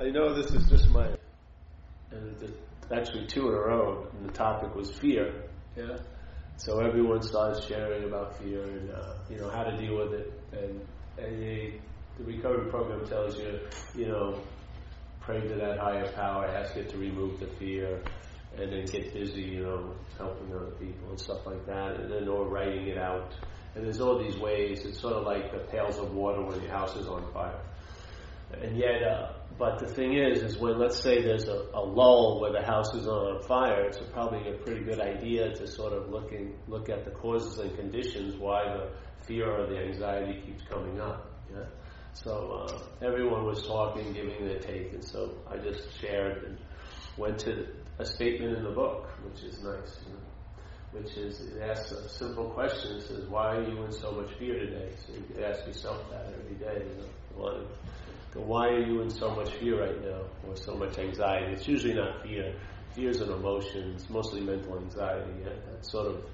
I know this is just my, and actually two in a row, and the topic was fear. Yeah. So everyone starts sharing about fear and uh, you know how to deal with it, and and they, the recovery program tells you, you know, pray to that higher power, ask it to remove the fear, and then get busy, you know, helping other people and stuff like that, and then or writing it out. And there's all these ways. It's sort of like the pails of water when your house is on fire. And yet, uh, but the thing is, is when let's say there's a, a lull where the house is on fire, it's probably a pretty good idea to sort of looking look at the causes and conditions why the fear or the anxiety keeps coming up. Yeah. So uh, everyone was talking, giving their take, and so I just shared and went to a statement in the book, which is nice. You know? Which is it asks a simple question. It says, "Why are you in so much fear today?" So you could ask yourself that every day. You know, why are you in so much fear right now, or so much anxiety? It's usually not fear. Fear is an emotion. It's mostly mental anxiety. Yeah? That sort of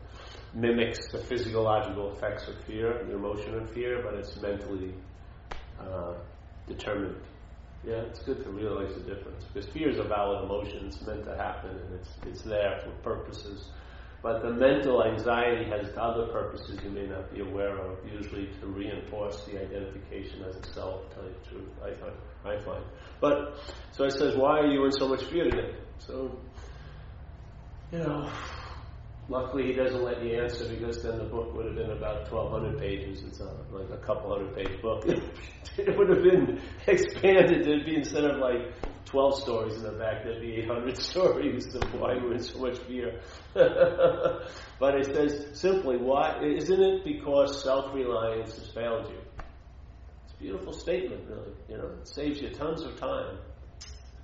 mimics the physiological effects of fear, the emotion of fear, but it's mentally uh, determined. Yeah, it's good to realize the difference because fear is a valid emotion. It's meant to happen, and it's it's there for purposes but the mental anxiety has other purposes you may not be aware of, usually to reinforce the identification as a self, tell you the truth, I find. I find. But, so it says, why are you in so much fear today? So, you know, luckily he doesn't let you answer because then the book would have been about 1,200 pages. It's a, like a couple hundred page book. it would have been expanded. It'd be instead of like 12 stories in the back, there'd be 800 stories of why we're in so much fear. but it says simply, why isn't it because self-reliance has failed you? It's a beautiful statement, really. You know, it saves you tons of time.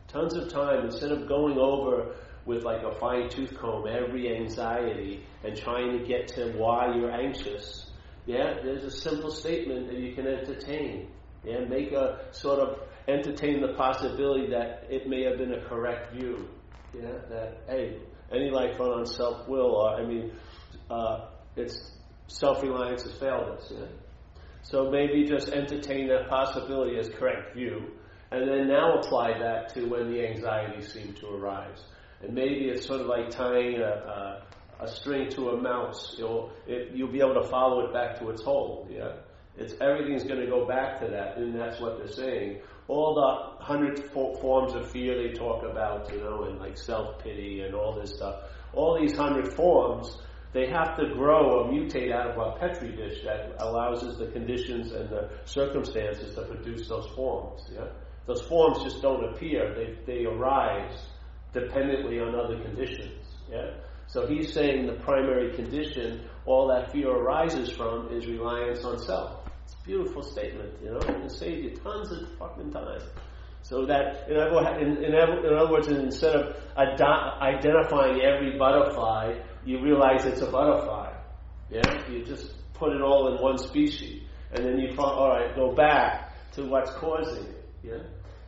Tons of time instead of going over with like a fine tooth comb every anxiety and trying to get to why you're anxious. Yeah, there's a simple statement that you can entertain. Yeah, make a sort of entertain the possibility that it may have been a correct view. Yeah, that hey, any life run on self will, or I mean, uh, it's self reliance has failed us. Yeah? So maybe just entertain that possibility as correct view, and then now apply that to when the anxieties seem to arise. And maybe it's sort of like tying a, a, a string to a mouse. You'll it, you'll be able to follow it back to its hole. Yeah, it's everything's going to go back to that, and that's what they're saying all the hundred forms of fear they talk about, you know, and like self pity and all this stuff. All these hundred forms, they have to grow or mutate out of a petri dish that allows us the conditions and the circumstances to produce those forms. Yeah, those forms just don't appear; they they arise dependently on other conditions. Yeah. So he's saying the primary condition all that fear arises from is reliance on self beautiful statement, you know, it can save you tons of fucking time. So that, in other, in, in, in other words, instead of ad- identifying every butterfly, you realize it's a butterfly. Yeah, you just put it all in one species, and then you find, all right, go back to what's causing it. Yeah,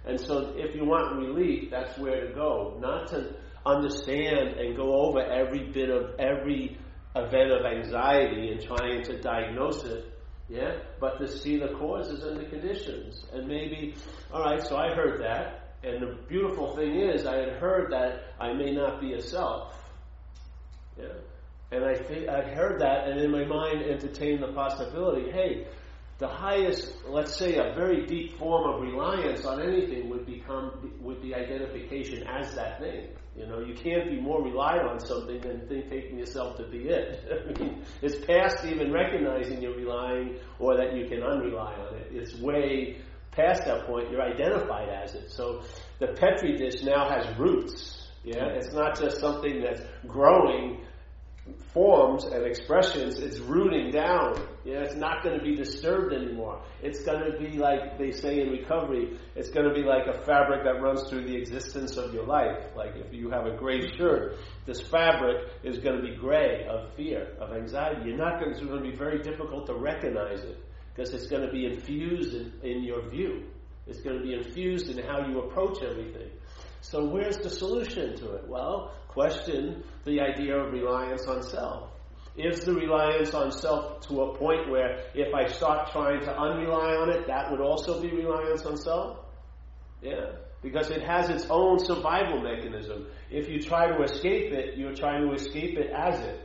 and so if you want relief, that's where to go, not to understand and go over every bit of every event of anxiety and trying to diagnose it, yeah? But to see the causes and the conditions. And maybe, all right, so I heard that. And the beautiful thing is, I had heard that I may not be a self. Yeah? And I think I heard that, and in my mind entertained the possibility hey, the highest, let's say, a very deep form of reliance on anything would become would be identification as that thing. You know, you can't be more reliant on something than think, taking yourself to be it. I mean, it's past even recognizing you're relying or that you can unrely on it. It's way past that point. You're identified as it. So the petri dish now has roots. Yeah, it's not just something that's growing forms and expressions, it's rooting down. Yeah, it's not going to be disturbed anymore. It's going to be like they say in recovery, it's going to be like a fabric that runs through the existence of your life. Like if you have a gray shirt, this fabric is going to be gray of fear, of anxiety. You're not going to, it's going to be very difficult to recognize it because it's going to be infused in, in your view. It's going to be infused in how you approach everything. So where's the solution to it? Well, question the idea of reliance on self. Is the reliance on self to a point where if I start trying to unrely on it, that would also be reliance on self? Yeah. because it has its own survival mechanism. If you try to escape it, you're trying to escape it as it,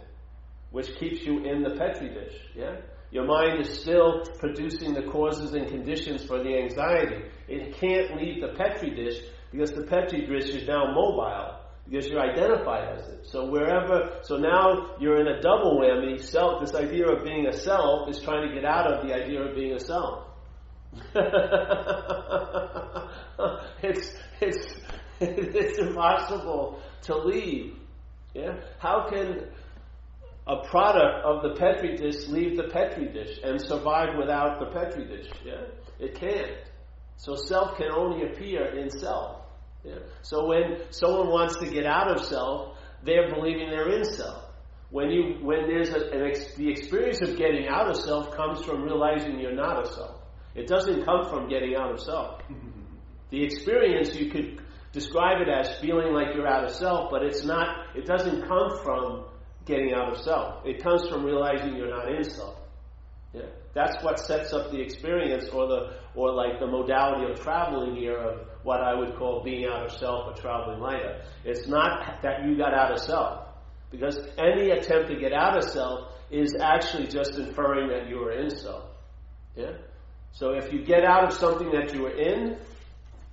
which keeps you in the petri dish. Yeah? Your mind is still producing the causes and conditions for the anxiety. It can't leave the petri dish because the petri dish is now mobile because you're identified as it. So wherever, so now you're in a double whammy. Self, this idea of being a self is trying to get out of the idea of being a self. it's it's it's impossible to leave. Yeah, how can a product of the petri dish leave the petri dish and survive without the petri dish. Yeah? It can't. So self can only appear in self. Yeah? So when someone wants to get out of self, they're believing they're in self. When you when there's a, an ex, the experience of getting out of self comes from realizing you're not a self. It doesn't come from getting out of self. the experience you could describe it as feeling like you're out of self, but it's not. It doesn't come from getting out of self. It comes from realizing you're not in self. Yeah? That's what sets up the experience or the or like the modality of traveling here of what I would call being out of self or traveling lighter. It's not that you got out of self. Because any attempt to get out of self is actually just inferring that you are in self. Yeah? So if you get out of something that you were in,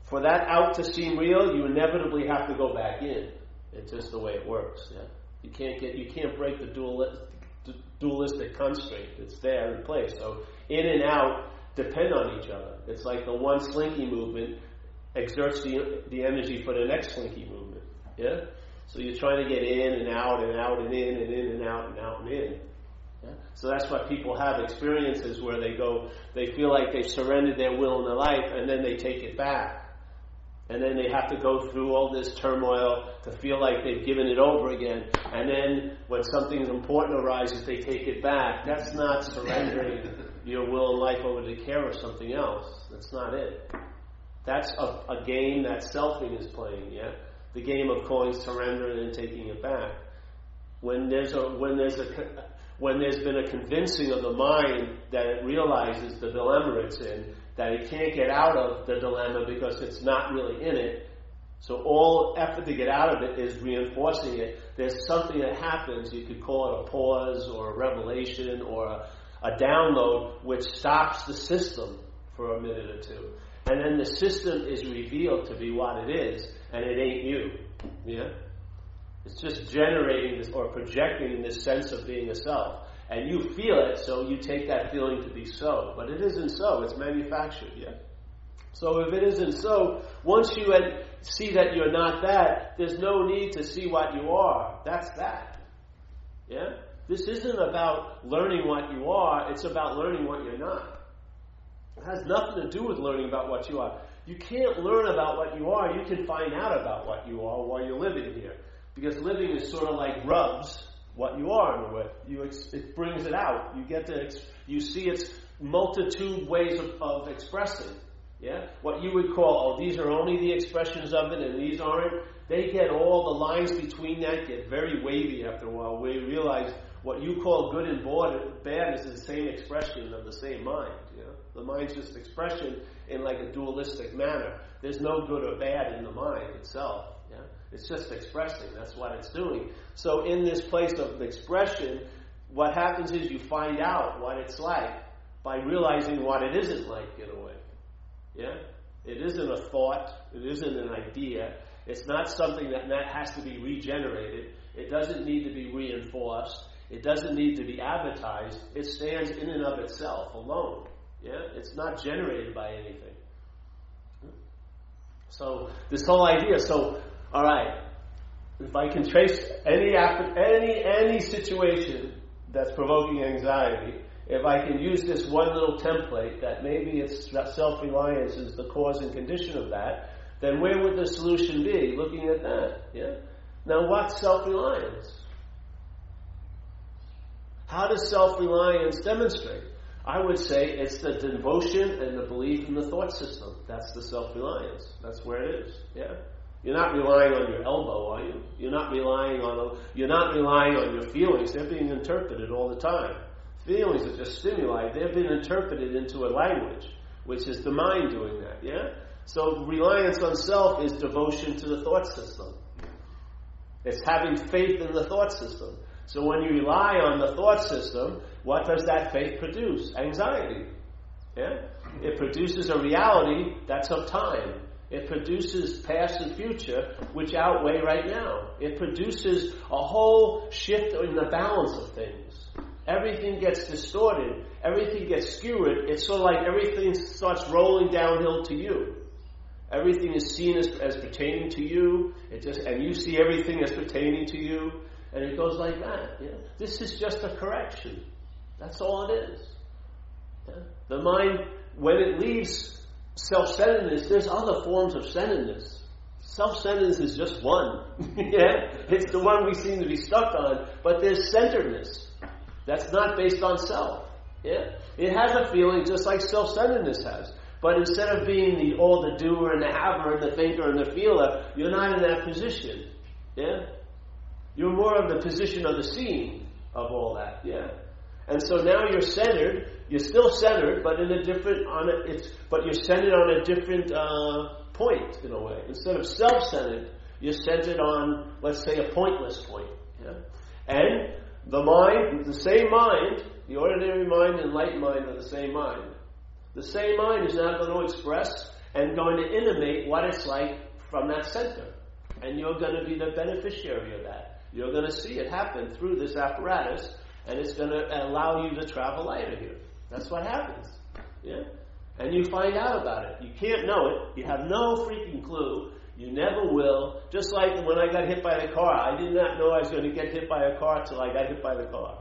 for that out to seem real, you inevitably have to go back in. It's just the way it works. Yeah? You can't get you can't break the dualistic, dualistic constraint. It's there in place. So in and out depend on each other. It's like the one slinky movement exerts the, the energy for the next slinky movement. Yeah? So you're trying to get in and out and out and in and in and out and out and in. Yeah? So that's why people have experiences where they go, they feel like they've surrendered their will in their life, and then they take it back. And then they have to go through all this turmoil to feel like they've given it over again. And then when something important arises, they take it back. That's not surrendering your will and life over to care of something else. That's not it. That's a, a game that selfing is playing, yeah? The game of calling surrender and then taking it back. When there's a, when there's a, when there's been a convincing of the mind that it realizes the dilemma it's in, that it can't get out of the dilemma because it's not really in it. So all effort to get out of it is reinforcing it. There's something that happens, you could call it a pause or a revelation or a, a download, which stops the system for a minute or two. And then the system is revealed to be what it is, and it ain't you. Yeah? It's just generating this or projecting this sense of being a self. And you feel it, so you take that feeling to be so. But it isn't so, it's manufactured, yeah? So if it isn't so, once you see that you're not that, there's no need to see what you are. That's that. Yeah? This isn't about learning what you are, it's about learning what you're not. It has nothing to do with learning about what you are. You can't learn about what you are, you can find out about what you are while you're living here. Because living is sort of like rubs what you are in a way. You ex- it brings it out. You get to ex- you see its multitude ways of, of expressing. Yeah, what you would call oh these are only the expressions of it and these aren't. They get all the lines between that get very wavy after a while. We realize what you call good and bad is the same expression of the same mind. You know? The mind's just expression in like a dualistic manner. There's no good or bad in the mind itself. It's just expressing. That's what it's doing. So in this place of expression, what happens is you find out what it's like by realizing what it isn't like in a way. Yeah? It isn't a thought. It isn't an idea. It's not something that, that has to be regenerated. It doesn't need to be reinforced. It doesn't need to be advertised. It stands in and of itself alone. Yeah? It's not generated by anything. So this whole idea, so all right, if I can trace any any any situation that's provoking anxiety, if I can use this one little template that maybe it's self-reliance is the cause and condition of that, then where would the solution be? Looking at that, yeah. Now, what's self-reliance? How does self-reliance demonstrate? I would say it's the devotion and the belief in the thought system. That's the self-reliance. That's where it is. Yeah. You're not relying on your elbow, are you? You're not relying on you're not relying on your feelings. They're being interpreted all the time. Feelings are just stimuli. They're being interpreted into a language, which is the mind doing that. Yeah. So reliance on self is devotion to the thought system. It's having faith in the thought system. So when you rely on the thought system, what does that faith produce? Anxiety. Yeah? It produces a reality that's of time. It produces past and future, which outweigh right now. It produces a whole shift in the balance of things. Everything gets distorted. Everything gets skewered. It's sort of like everything starts rolling downhill to you. Everything is seen as, as pertaining to you. It just, and you see everything as pertaining to you. And it goes like that. Yeah? This is just a correction. That's all it is. Yeah? The mind, when it leaves self-centeredness, there's other forms of centeredness. Self-centeredness is just one. yeah? It's the one we seem to be stuck on. But there's centeredness. That's not based on self. Yeah? It has a feeling just like self-centeredness has. But instead of being the all the doer and the haver and the thinker and the feeler, you're not in that position. Yeah? You're more of the position of the seeing of all that. Yeah? And so now you're centered. You're still centered, but in a different on a, it's but you're centered on a different uh, point in a way. Instead of self-centered, you're centered on let's say a pointless point. Yeah? And the mind, the same mind, the ordinary mind and light mind are the same mind. The same mind is now going to express and going to intimate what it's like from that center. And you're going to be the beneficiary of that. You're going to see it happen through this apparatus, and it's going to allow you to travel lighter here. That's what happens. Yeah? And you find out about it. You can't know it. You have no freaking clue. You never will. Just like when I got hit by the car, I did not know I was going to get hit by a car till I got hit by the car.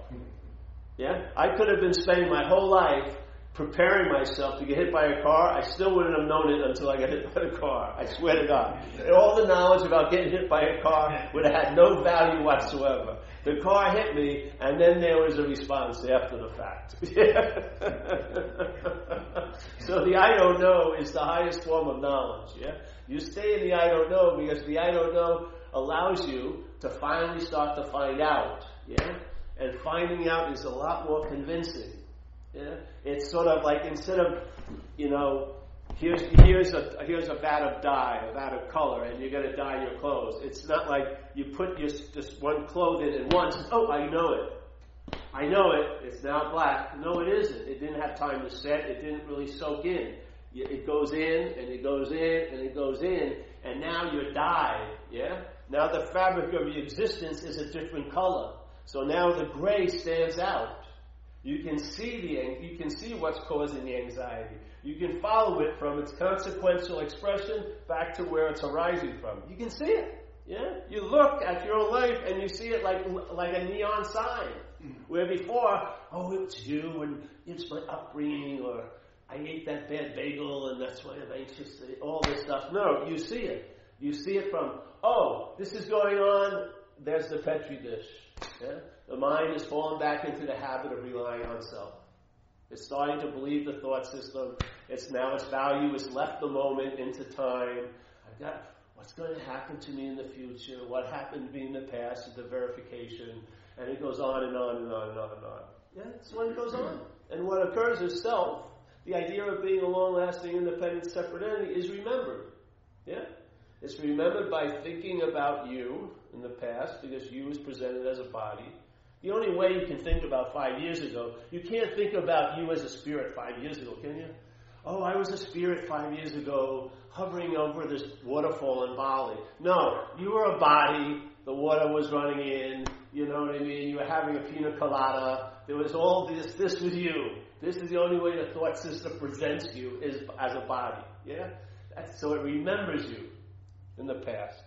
Yeah? I could have been spending my whole life preparing myself to get hit by a car, I still wouldn't have known it until I got hit by the car. I swear to God. All the knowledge about getting hit by a car would have had no value whatsoever. The car hit me, and then there was a response after the fact. so the I don't know is the highest form of knowledge. Yeah? You stay in the I don't know because the I don't know allows you to finally start to find out. Yeah? And finding out is a lot more convincing. Yeah? It's sort of like instead of, you know, here's here's a here's a vat of dye, a vat of color, and you're to dye your clothes. It's not like you put your, just one cloth in and once. Oh, I know it. I know it. It's now black. No, it isn't. It didn't have time to set. It didn't really soak in. It goes in and it goes in and it goes in, and now you're dyed. Yeah. Now the fabric of your existence is a different color. So now the gray stands out. You can see the you can see what's causing the anxiety. You can follow it from its consequential expression back to where it's arising from. You can see it. Yeah, you look at your own life and you see it like like a neon sign. Hmm. Where before, oh, it's you and it's my upbringing, or I ate that bad bagel and that's why I'm anxious. All this stuff. No, you see it. You see it from oh, this is going on. There's the petri dish. Yeah? The mind has fallen back into the habit of relying on self. It's starting to believe the thought system. It's now its value has left the moment into time. I've got what's going to happen to me in the future, what happened to me in the past is the verification, and it goes on and on and on and on and on. Yeah, that's what goes on. And what occurs is self, the idea of being a long lasting, independent, separate entity, is remembered. Yeah? It's remembered by thinking about you in the past, because you is presented as a body. The only way you can think about five years ago, you can't think about you as a spirit five years ago, can you? Oh, I was a spirit five years ago hovering over this waterfall in Bali. No, you were a body, the water was running in, you know what I mean? You were having a pina colada. There was all this, this was you. This is the only way the thought system presents you is as a body. Yeah? That's, so it remembers you in the past.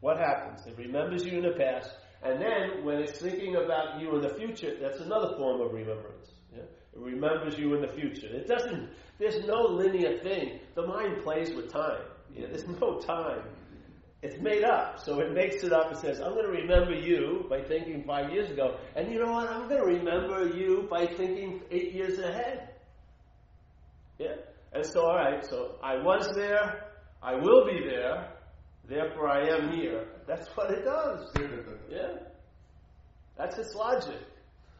What happens? It remembers you in the past, and then when it's thinking about you in the future, that's another form of remembrance. Yeah? It remembers you in the future. It doesn't, there's no linear thing. The mind plays with time. Yeah? There's no time. It's made up. So it makes it up and says, I'm going to remember you by thinking five years ago. And you know what? I'm going to remember you by thinking eight years ahead. Yeah? And so, alright, so I was there. I will be there. Therefore I am here. That's what it does. yeah? That's its logic.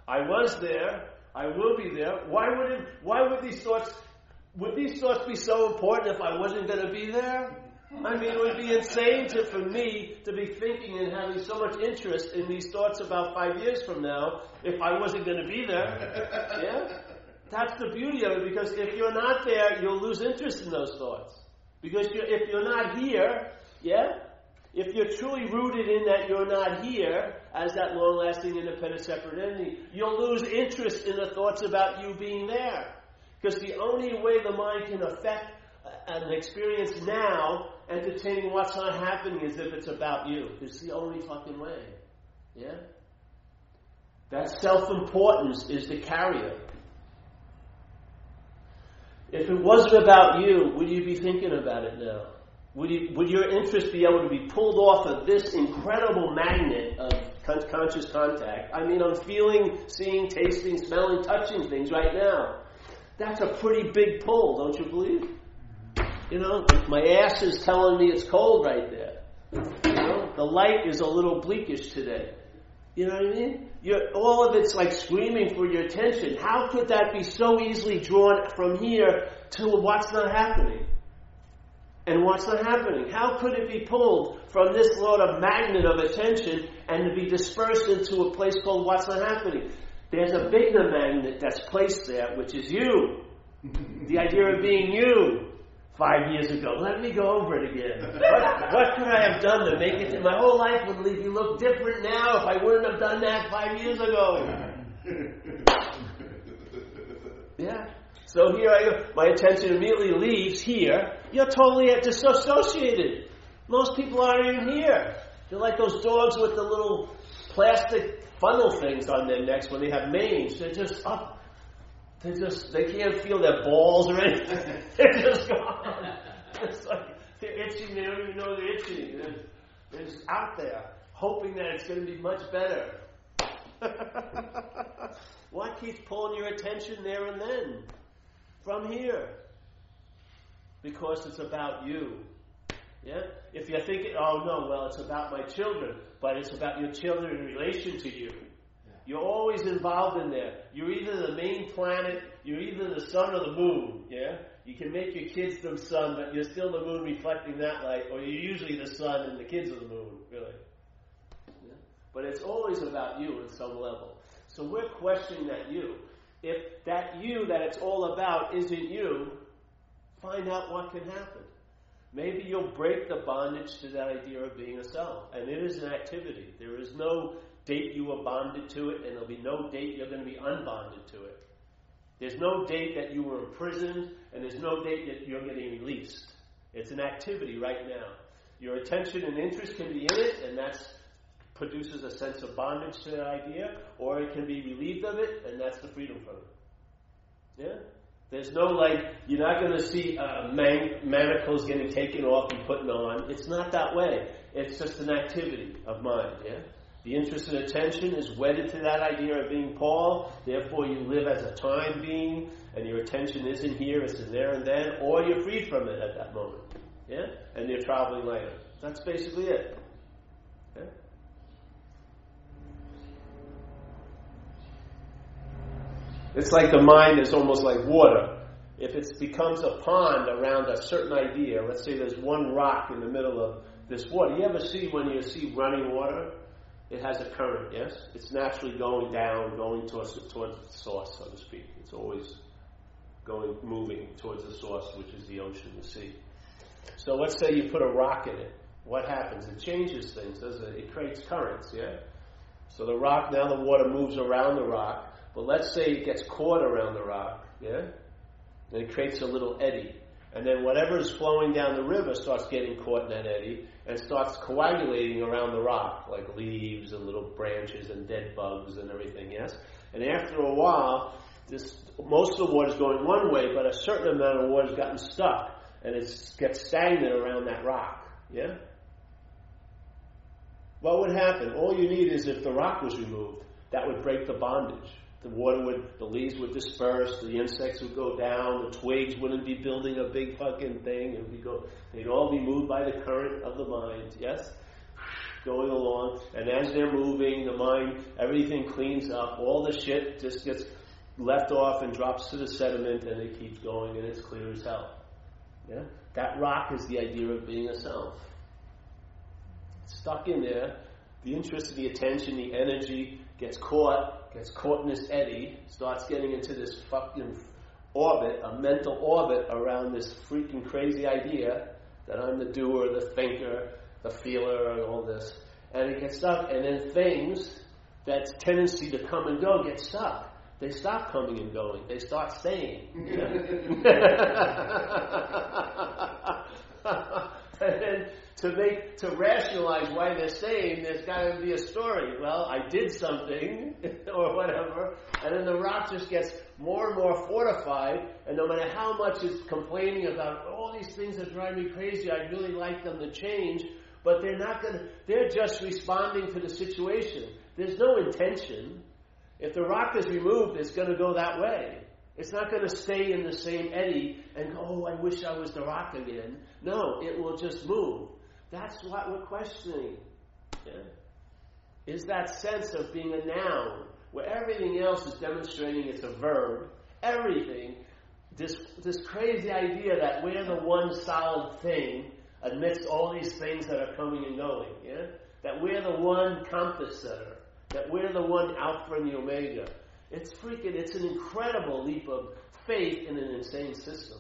I was there. I will be there. Why would it, why would these thoughts would these thoughts be so important if I wasn't going to be there? I mean, it would be insane to, for me to be thinking and having so much interest in these thoughts about five years from now if I wasn't going to be there. Yeah? That's the beauty of it because if you're not there, you'll lose interest in those thoughts. Because you're, if you're not here, yeah? If you're truly rooted in that you're not here as that long lasting independent separate entity, you'll lose interest in the thoughts about you being there. Because the only way the mind can affect an experience now, entertaining what's not happening, is if it's about you. It's the only fucking way. Yeah? That self importance is the carrier. If it wasn't about you, would you be thinking about it now? Would, you, would your interest be able to be pulled off of this incredible magnet of conscious contact? I mean, I'm feeling, seeing, tasting, smelling, touching things right now. That's a pretty big pull, don't you believe? You know, my ass is telling me it's cold right there. You know, the light is a little bleakish today. You know what I mean? You're, all of it's like screaming for your attention. How could that be so easily drawn from here to what's not happening? And what's not happening? How could it be pulled from this load of magnet of attention and to be dispersed into a place called what's not happening? There's a bigger magnet that's placed there, which is you. the idea of being you five years ago. Let me go over it again. What, what could I have done to make it? My whole life would leave you look different now if I wouldn't have done that five years ago. Yeah. So here I go. My attention immediately leaves here. You're totally disassociated. Most people aren't even here. They're like those dogs with the little plastic funnel things on their necks when they have mange. They're just up. They just they can't feel their balls or anything. they're just gone. It's like they're itching. They don't even know they're itching. They're, they're just out there hoping that it's going to be much better. what keeps pulling your attention there and then? From here. Because it's about you. Yeah? If you're thinking, oh no, well, it's about my children, but it's about your children in relation to you. You're always involved in there. You're either the main planet, you're either the sun or the moon. Yeah? You can make your kids the sun, but you're still the moon reflecting that light, or you're usually the sun and the kids are the moon, really. Yeah? But it's always about you at some level. So we're questioning that you. If that you that it's all about isn't you, find out what can happen. Maybe you'll break the bondage to that idea of being a self. And it is an activity. There is no date you were bonded to it, and there'll be no date you're going to be unbonded to it. There's no date that you were imprisoned, and there's no date that you're getting released. It's an activity right now. Your attention and interest can be in it, and that produces a sense of bondage to that idea, or it can be relieved of it, and that's the freedom from it. Yeah? There's no like, you're not going to see uh, man- manacles getting taken off and putting on. It's not that way. It's just an activity of mind, yeah? The interest and attention is wedded to that idea of being Paul. Therefore, you live as a time being, and your attention isn't here, it's in there and then, or you're free from it at that moment. Yeah? And you're traveling later. That's basically it. It's like the mind is almost like water. If it becomes a pond around a certain idea, let's say there's one rock in the middle of this water. You ever see when you see running water? It has a current, yes? It's naturally going down, going towards, towards the source, so to speak. It's always going, moving towards the source, which is the ocean, the sea. So let's say you put a rock in it. What happens? It changes things, doesn't it? It creates currents, yeah? So the rock, now the water moves around the rock, but let's say it gets caught around the rock, yeah? And it creates a little eddy. And then whatever is flowing down the river starts getting caught in that eddy and starts coagulating around the rock, like leaves and little branches and dead bugs and everything, yes? And after a while, this, most of the water is going one way, but a certain amount of water has gotten stuck and it gets stagnant around that rock, yeah? What would happen? All you need is if the rock was removed, that would break the bondage. The water would, the leaves would disperse, the insects would go down, the twigs wouldn't be building a big fucking thing, and we go, they'd all be moved by the current of the mind, yes? Going along, and as they're moving, the mind, everything cleans up, all the shit just gets left off and drops to the sediment and it keeps going and it's clear as hell. Yeah? That rock is the idea of being a self. Stuck in there, the interest, the attention, the energy gets caught, gets caught in this eddy, starts getting into this fucking orbit, a mental orbit around this freaking crazy idea that I'm the doer, the thinker, the feeler, and all this. And it gets stuck, and then things that tendency to come and go get stuck. They stop coming and going. They start staying. and then to make to rationalize why they're saying there's got to be a story. Well, I did something or whatever, and then the rock just gets more and more fortified. And no matter how much it's complaining about all these things that drive me crazy, I'd really like them to change. But they're not going to. They're just responding to the situation. There's no intention. If the rock is removed, it's going to go that way. It's not going to stay in the same eddy and go, oh, I wish I was the rock again. No, it will just move. That's what we're questioning. Yeah? Is that sense of being a noun, where everything else is demonstrating it's a verb. Everything, this, this crazy idea that we're the one solid thing amidst all these things that are coming and going. Yeah? That we're the one compass setter that we're the one Alpha and the Omega. It's freaking, it's an incredible leap of faith in an insane system.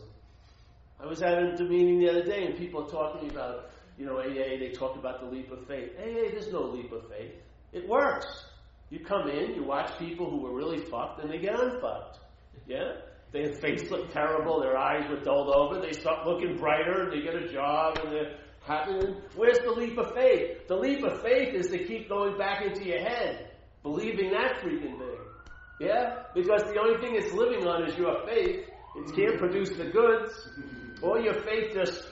I was at a meeting the other day and people are talking about, you know, AA, they talk about the leap of faith. AA, there's no leap of faith. It works. You come in, you watch people who were really fucked, and they get unfucked. Yeah? Their face looked terrible, their eyes were dulled over, they start looking brighter, they get a job, and they're happy. Where's the leap of faith? The leap of faith is to keep going back into your head, believing that freaking thing. Yeah? Because the only thing it's living on is your faith. It can't produce the goods. All your faith just,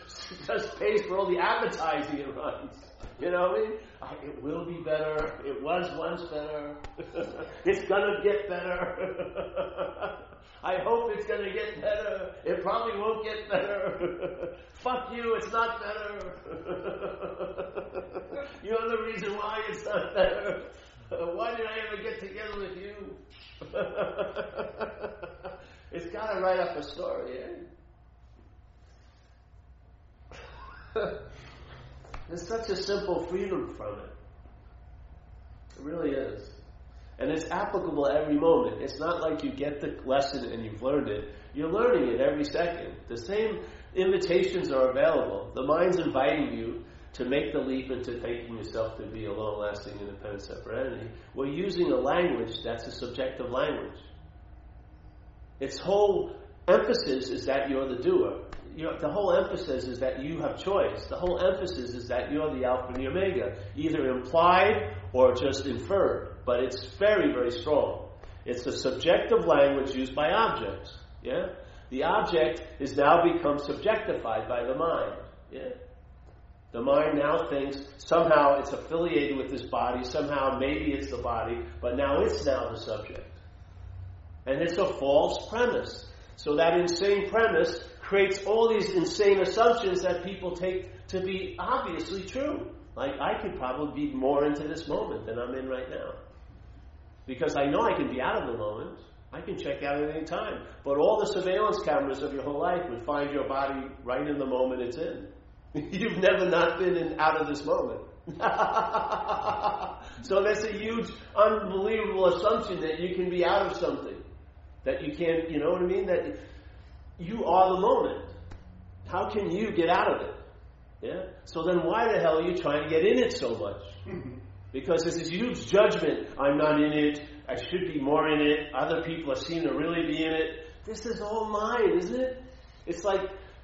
just pays for all the advertising it runs. You know what I mean? It will be better. It was once better. it's gonna get better. I hope it's to get better. It probably won't get better. Fuck you, it's not better. You're the reason why it's not better. Why did I ever get together with you? it's got to write up a story, eh? There's such a simple freedom from it. It really is. And it's applicable every moment. It's not like you get the lesson and you've learned it. You're learning it every second. The same invitations are available. The mind's inviting you to make the leap into taking yourself to be a long lasting, independent, separate entity. We're using a language that's a subjective language. Its whole emphasis is that you're the doer. You're, the whole emphasis is that you have choice. The whole emphasis is that you're the Alpha and the Omega, either implied or just inferred but it's very, very strong. It's a subjective language used by objects. Yeah? The object is now become subjectified by the mind. Yeah? The mind now thinks somehow it's affiliated with this body, somehow maybe it's the body, but now it's now the subject. And it's a false premise. So that insane premise creates all these insane assumptions that people take to be obviously true. Like, I could probably be more into this moment than I'm in right now. Because I know I can be out of the moment. I can check out at any time. But all the surveillance cameras of your whole life would find your body right in the moment it's in. You've never not been in, out of this moment. so that's a huge, unbelievable assumption that you can be out of something. That you can't, you know what I mean? That you are the moment. How can you get out of it? Yeah? So then why the hell are you trying to get in it so much? Because there's this huge judgment. I'm not in it. I should be more in it. Other people are seen to really be in it. This is all mine, isn't it? It's like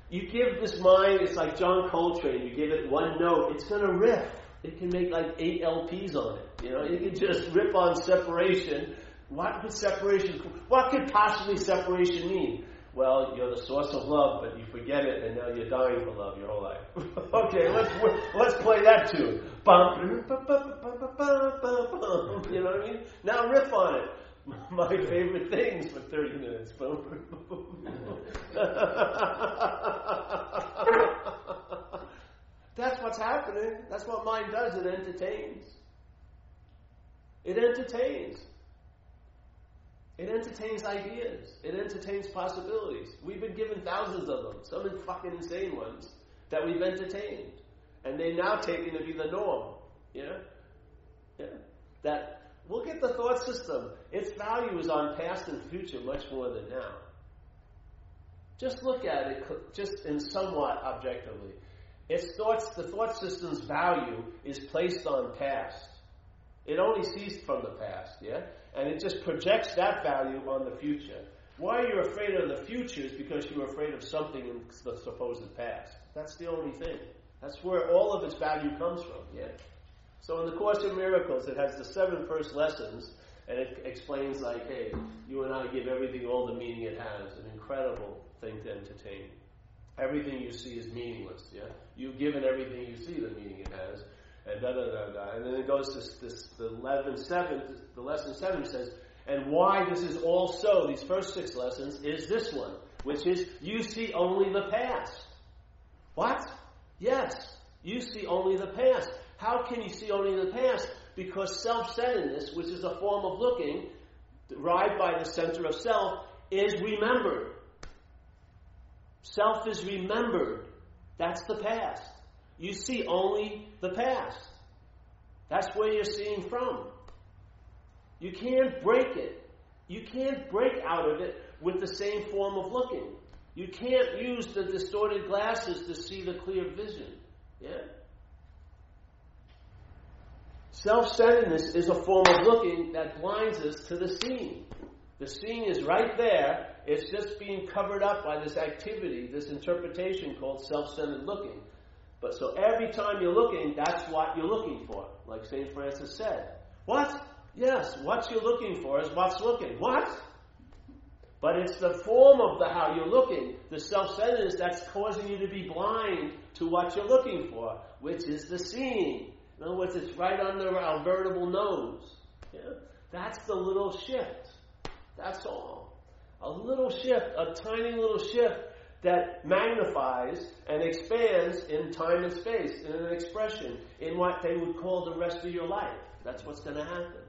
you give this mind, it's like John Coltrane. You give it one note, it's going to riff. It can make like eight LPs on it. You know, it can just rip on separation. What could separation, what could possibly separation mean? Well, you're the source of love, but you forget it, and now you're dying for love your whole life. okay, let's let's play that tune. You know what I mean? Now riff on it. My favorite things for 30 minutes. That's what's happening. That's what mind does. It entertains. It entertains. It entertains ideas. It entertains possibilities. We've been given thousands of them, some fucking insane ones, that we've entertained. And they're now taken to be the norm. Yeah? Yeah. That look at the thought system. Its value is on past and future much more than now. Just look at it just in somewhat objectively. Its thoughts the thought system's value is placed on past. It only sees from the past, yeah? And it just projects that value on the future. Why you're afraid of the future is because you're afraid of something in the supposed past. That's the only thing. That's where all of its value comes from, yeah? So in the Course in Miracles, it has the seven first lessons, and it explains like, hey, you and I give everything all the meaning it has. An incredible thing to entertain. Everything you see is meaningless, yeah? You've given everything you see the meaning it has and da da da da. And then it goes to this, the 11, 7, the lesson 7 says, and why this is all so, these first six lessons, is this one, which is you see only the past. What? Yes, you see only the past. How can you see only the past? Because self centeredness, which is a form of looking, derived by the center of self, is remembered. Self is remembered. That's the past. You see only the past. That's where you're seeing from. You can't break it. You can't break out of it with the same form of looking. You can't use the distorted glasses to see the clear vision. Yeah? Self centeredness is a form of looking that blinds us to the seeing. The seeing is right there, it's just being covered up by this activity, this interpretation called self centered looking. But so every time you're looking, that's what you're looking for, like St. Francis said. What? Yes, what you're looking for is what's looking. What? But it's the form of the how you're looking, the self-centeredness that's causing you to be blind to what you're looking for, which is the seeing. In other words, it's right under our veritable nose. Yeah? That's the little shift. That's all. A little shift, a tiny little shift that magnifies and expands in time and space, in an expression, in what they would call the rest of your life. That's what's going to happen.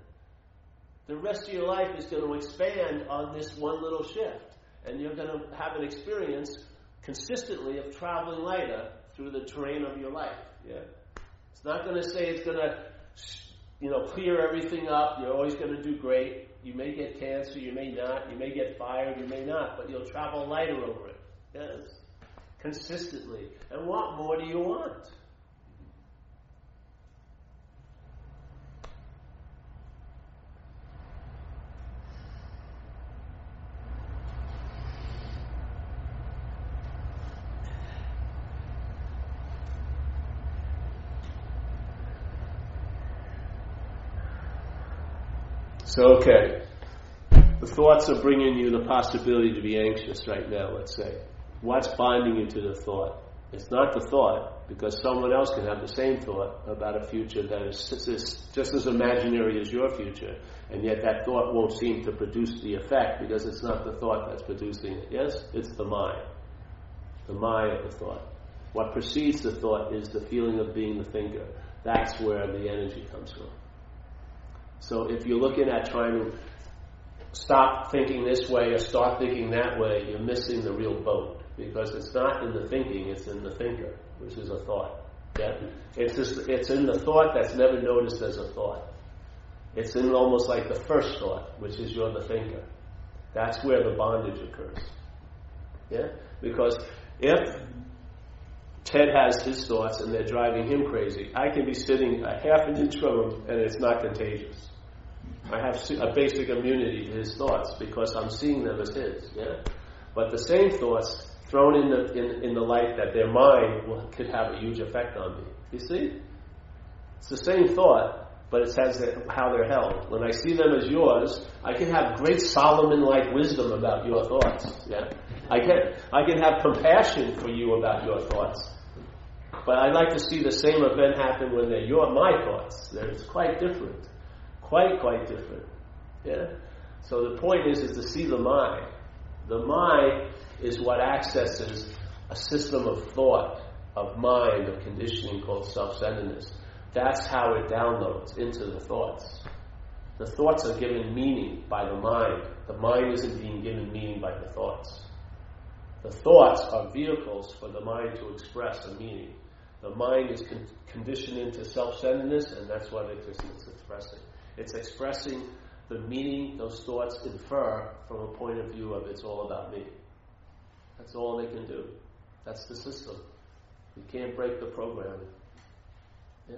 The rest of your life is going to expand on this one little shift. And you're going to have an experience consistently of traveling lighter through the terrain of your life. Yeah. It's not going to say it's going to, you know, clear everything up. You're always going to do great. You may get cancer, you may not. You may get fired, you may not. But you'll travel lighter over it. Yes. Consistently. And what more do you want? So, okay. The thoughts are bringing you the possibility to be anxious right now, let's say. What's binding you to the thought? It's not the thought, because someone else can have the same thought about a future that is just as imaginary as your future, and yet that thought won't seem to produce the effect because it's not the thought that's producing it. Yes? It's the mind. The mind of the thought. What precedes the thought is the feeling of being the thinker. That's where the energy comes from. So if you're looking at trying to stop thinking this way or start thinking that way, you're missing the real boat because it's not in the thinking, it's in the thinker, which is a thought. Yeah? It's just, it's in the thought that's never noticed as a thought. It's in almost like the first thought, which is you're the thinker. That's where the bondage occurs. Yeah? Because if Ted has his thoughts and they're driving him crazy, I can be sitting a half an inch from him and it's not contagious. I have a basic immunity to his thoughts because I'm seeing them as his. Yeah? But the same thoughts thrown in the, in, in the light that their mind will, could have a huge effect on me. You see? It's the same thought, but it says how they're held. When I see them as yours, I can have great Solomon-like wisdom about your thoughts. Yeah, I can. I can have compassion for you about your thoughts. But I'd like to see the same event happen when they're your my thoughts. It's quite different, quite quite different. Yeah. So the point is, is to see the mind. The mind is what accesses a system of thought, of mind, of conditioning called self centeredness. That's how it downloads into the thoughts. The thoughts are given meaning by the mind. The mind isn't being given meaning by the thoughts. The thoughts are vehicles for the mind to express a meaning. The mind is con- conditioned into self-centeredness, and that's what it's expressing. It's expressing the meaning those thoughts infer from a point of view of it's all about me. That's all they can do. That's the system. You can't break the program. Yeah.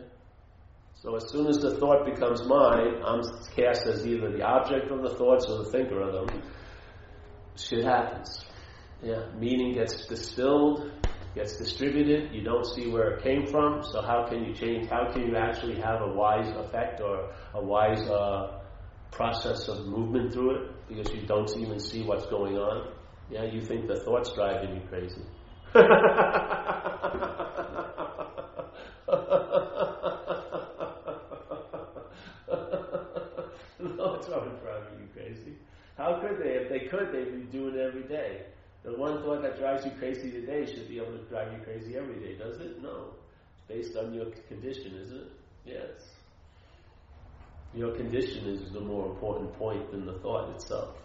So as soon as the thought becomes mine, I'm cast as either the object of the thoughts or the thinker of them. Shit happens. Yeah. Meaning gets distilled, gets distributed. You don't see where it came from. So how can you change? How can you actually have a wise effect or a wise uh, process of movement through it? Because you don't even see what's going on. Yeah, you think the thoughts driving you crazy. no, it's not driving you crazy. How could they? If they could, they'd be doing it every day. The one thought that drives you crazy today should be able to drive you crazy every day, does it? No. It's based on your condition, isn't it? Yes. Your condition is the more important point than the thought itself.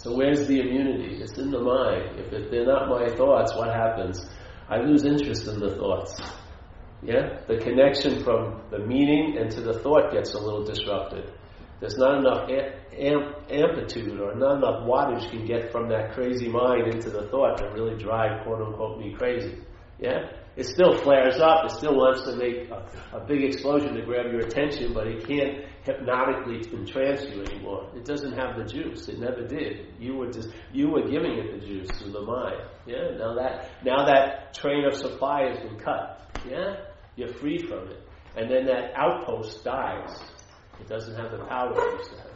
So where's the immunity? It's in the mind. If they're not my thoughts, what happens? I lose interest in the thoughts. Yeah? The connection from the meaning and to the thought gets a little disrupted. There's not enough amp- amplitude or not enough wattage can get from that crazy mind into the thought to really drive quote unquote me crazy. Yeah? It still flares up. It still wants to make a, a, big explosion to grab your attention, but it can't hypnotically entrance you anymore. It doesn't have the juice. It never did. You were just you were giving it the juice through the mind. Yeah. Now that now that train of supply has been cut. Yeah. You're free from it, and then that outpost dies. It doesn't have the power it used to have.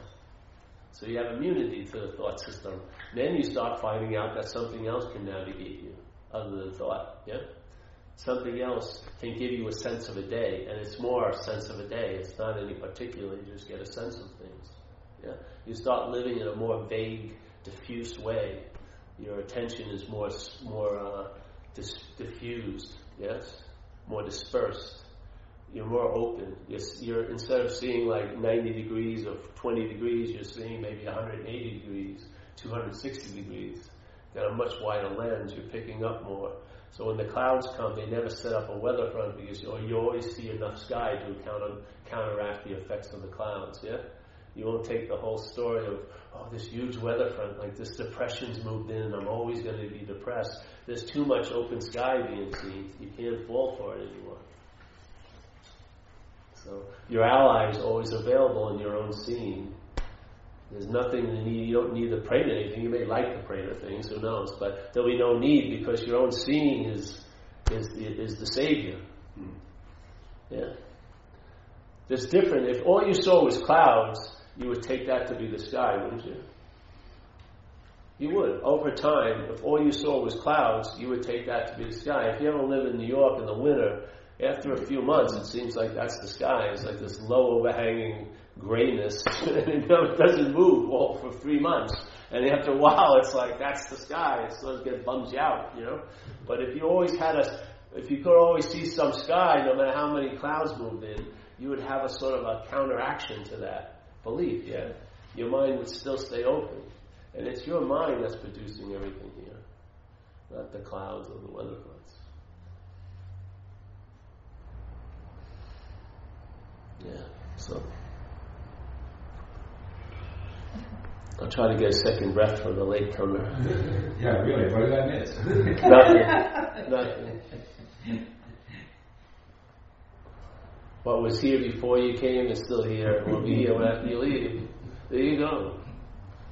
So you have immunity to the thought system. Then you start finding out that something else can navigate you other than thought. Yeah. Something else can give you a sense of a day, and it's more a sense of a day. It's not any particular. You just get a sense of things. Yeah, you start living in a more vague, diffuse way. Your attention is more more uh, dis- diffused. Yes, more dispersed. You're more open. You're, you're instead of seeing like 90 degrees or 20 degrees, you're seeing maybe 180 degrees, 260 degrees. Got a much wider lens. You're picking up more. So when the clouds come, they never set up a weather front because you, you always see enough sky to counter, counteract the effects of the clouds. Yeah, you won't take the whole story of oh this huge weather front like this depression's moved in. and I'm always going to be depressed. There's too much open sky being seen. You can't fall for it anymore. So your ally is always available in your own seeing. There's nothing to need, you don't need to pray to anything. You may like to pray to things, who knows? But there'll be no need because your own seeing is, is, is the Savior. Hmm. Yeah? That's different. If all you saw was clouds, you would take that to be the sky, wouldn't you? You would. Over time, if all you saw was clouds, you would take that to be the sky. If you ever live in New York in the winter, after a few months, it seems like that's the sky. It's like this low overhanging grayness, and it doesn't move all for three months. And after a while, it's like that's the sky. It sort of get bums you out, you know. But if you always had a, if you could always see some sky, no matter how many clouds moved in, you would have a sort of a counteraction to that belief. Yeah, your mind would still stay open, and it's your mind that's producing everything here, not the clouds or the weather fronts. Yeah. So. I'll try to get a second breath for the latecomer. yeah, really. What did I miss? Nothing. Nothing. What was here before you came is still here. Will be here after you leave. There you go.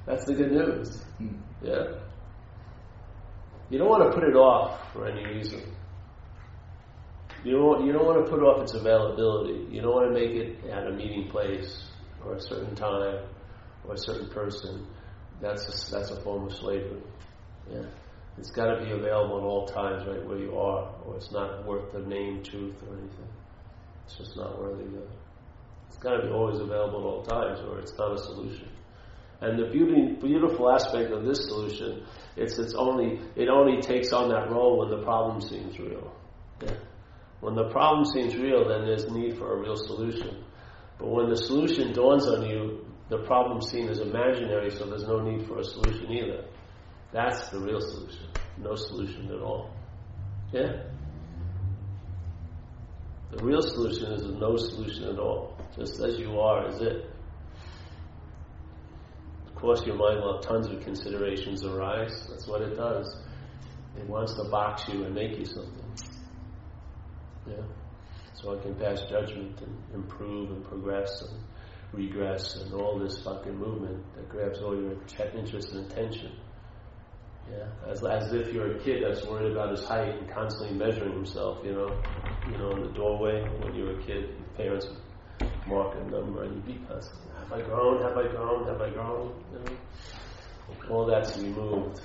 That's the good news. Yeah. You don't want to put it off for any reason. You don't, you don't want to put off its availability. You don't want to make it at a meeting place or a certain time or a certain person, that's a, that's a form of slavery. Yeah. It's got to be available at all times, right where you are, or it's not worth the name, truth, or anything. It's just not worthy of it. It's got to be always available at all times, or it's not a solution. And the beauty, beautiful aspect of this solution, it's, it's only, it only takes on that role when the problem seems real. Yeah. When the problem seems real, then there's need for a real solution. But when the solution dawns on you, the problem seen as imaginary, so there's no need for a solution either. That's the real solution. No solution at all. Yeah? The real solution is no solution at all. Just as you are is it. Of course, your mind will have tons of considerations arise. That's what it does. It wants to box you and make you something. Yeah? So I can pass judgment and improve and progress and regress and all this fucking movement that grabs all your interest and attention. Yeah, as, as if you're a kid that's worried about his height and constantly measuring himself, you know, you know, in the doorway when you were a kid, your parents would mark a number and you'd be constantly, have I grown, have I grown, have I grown, you know? All that's removed.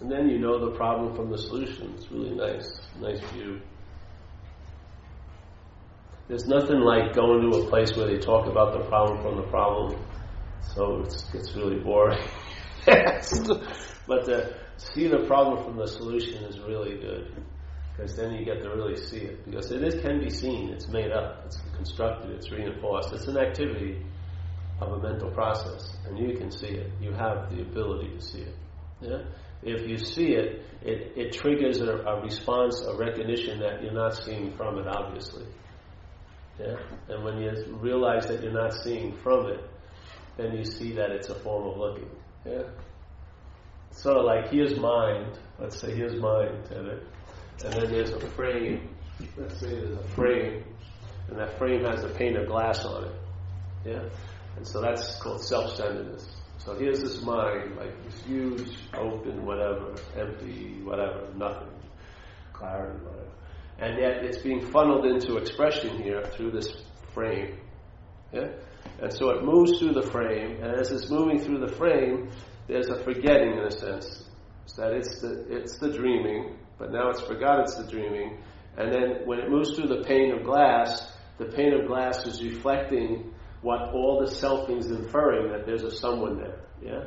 And then you know the problem from the solution. It's really nice, nice view. There's nothing like going to a place where they talk about the problem from the problem. So it's, it's really boring. but to see the problem from the solution is really good. Because then you get to really see it. Because it is, can be seen, it's made up, it's constructed, it's reinforced. It's an activity of a mental process. And you can see it. You have the ability to see it. Yeah? If you see it, it, it triggers a, a, response, a recognition that you're not seeing from it, obviously. Yeah? And when you realize that you're not seeing from it, then you see that it's a form of looking. Yeah? Sort of like here's mind, let's say here's mind, and then there's a frame. Let's say there's a frame, and that frame has a pane of glass on it. Yeah? And so that's called self-centeredness. So here's this mind, like this huge, open, whatever, empty, whatever, nothing, clarity, whatever. And yet it's being funneled into expression here through this frame. Yeah? And so it moves through the frame, and as it's moving through the frame, there's a forgetting in a sense. That it's the, it's the dreaming, but now it's forgot it's the dreaming. And then when it moves through the pane of glass, the pane of glass is reflecting what all the selfing is inferring that there's a someone there. Yeah?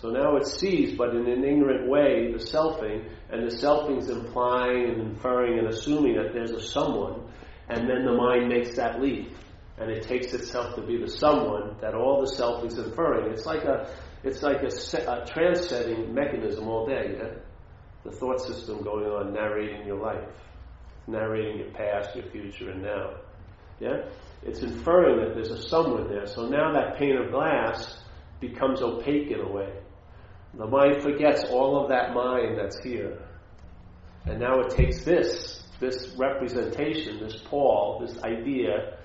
So now it sees, but in an ignorant way, the selfing, and the selfing's implying and inferring and assuming that there's a someone, and then the mind makes that leap, and it takes itself to be the someone that all the selfing's inferring. It's like a, it's like a, a trance-setting mechanism all day. Yeah? The thought system going on, narrating your life, narrating your past, your future, and now. Yeah? It's inferring that there's a someone there. So now that pane of glass becomes opaque in a way. The mind forgets all of that mind that's here. And now it takes this, this representation, this Paul, this idea,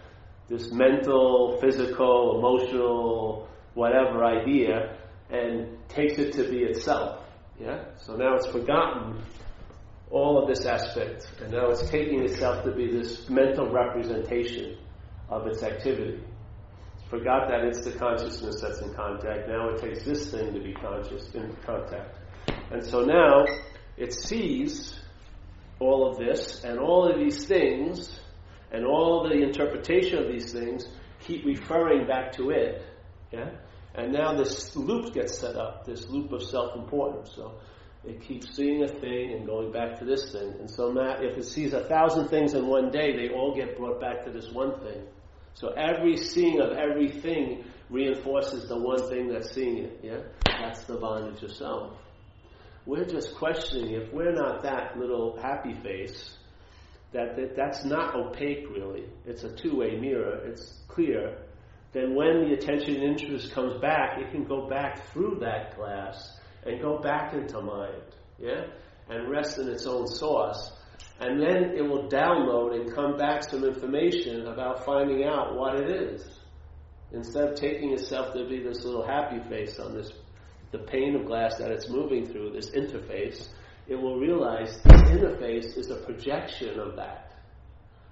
this mental, physical, emotional, whatever idea, and takes it to be itself. Yeah? So now it's forgotten all of this aspect, and now it's taking itself to be this mental representation of its activity. Forgot that it's the consciousness that's in contact. Now it takes this thing to be conscious in contact. And so now it sees all of this and all of these things and all the interpretation of these things keep referring back to it. Yeah? And now this loop gets set up, this loop of self-importance. So it keeps seeing a thing and going back to this thing. And so now if it sees a thousand things in one day, they all get brought back to this one thing. So every seeing of everything reinforces the one thing that's seeing it. Yeah, that's the bondage of self. We're just questioning if we're not that little happy face. That, that that's not opaque really. It's a two-way mirror. It's clear. Then when the attention and interest comes back, it can go back through that glass and go back into mind. Yeah, and rest in its own source and then it will download and come back some information about finding out what it is. Instead of taking itself to be this little happy face on this, the pane of glass that it's moving through, this interface, it will realize this interface is a projection of that.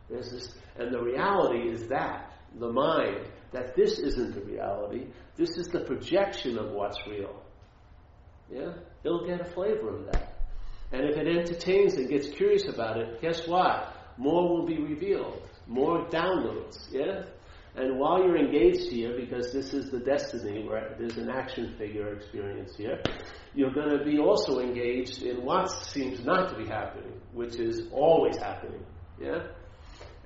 This, and the reality is that, the mind, that this isn't the reality, this is the projection of what's real. Yeah? It'll get a flavor of that. And if it entertains and gets curious about it, guess what? More will be revealed. More downloads, yeah? And while you're engaged here, because this is the destiny, where there's an action figure experience here, you're going to be also engaged in what seems not to be happening, which is always happening. Yeah?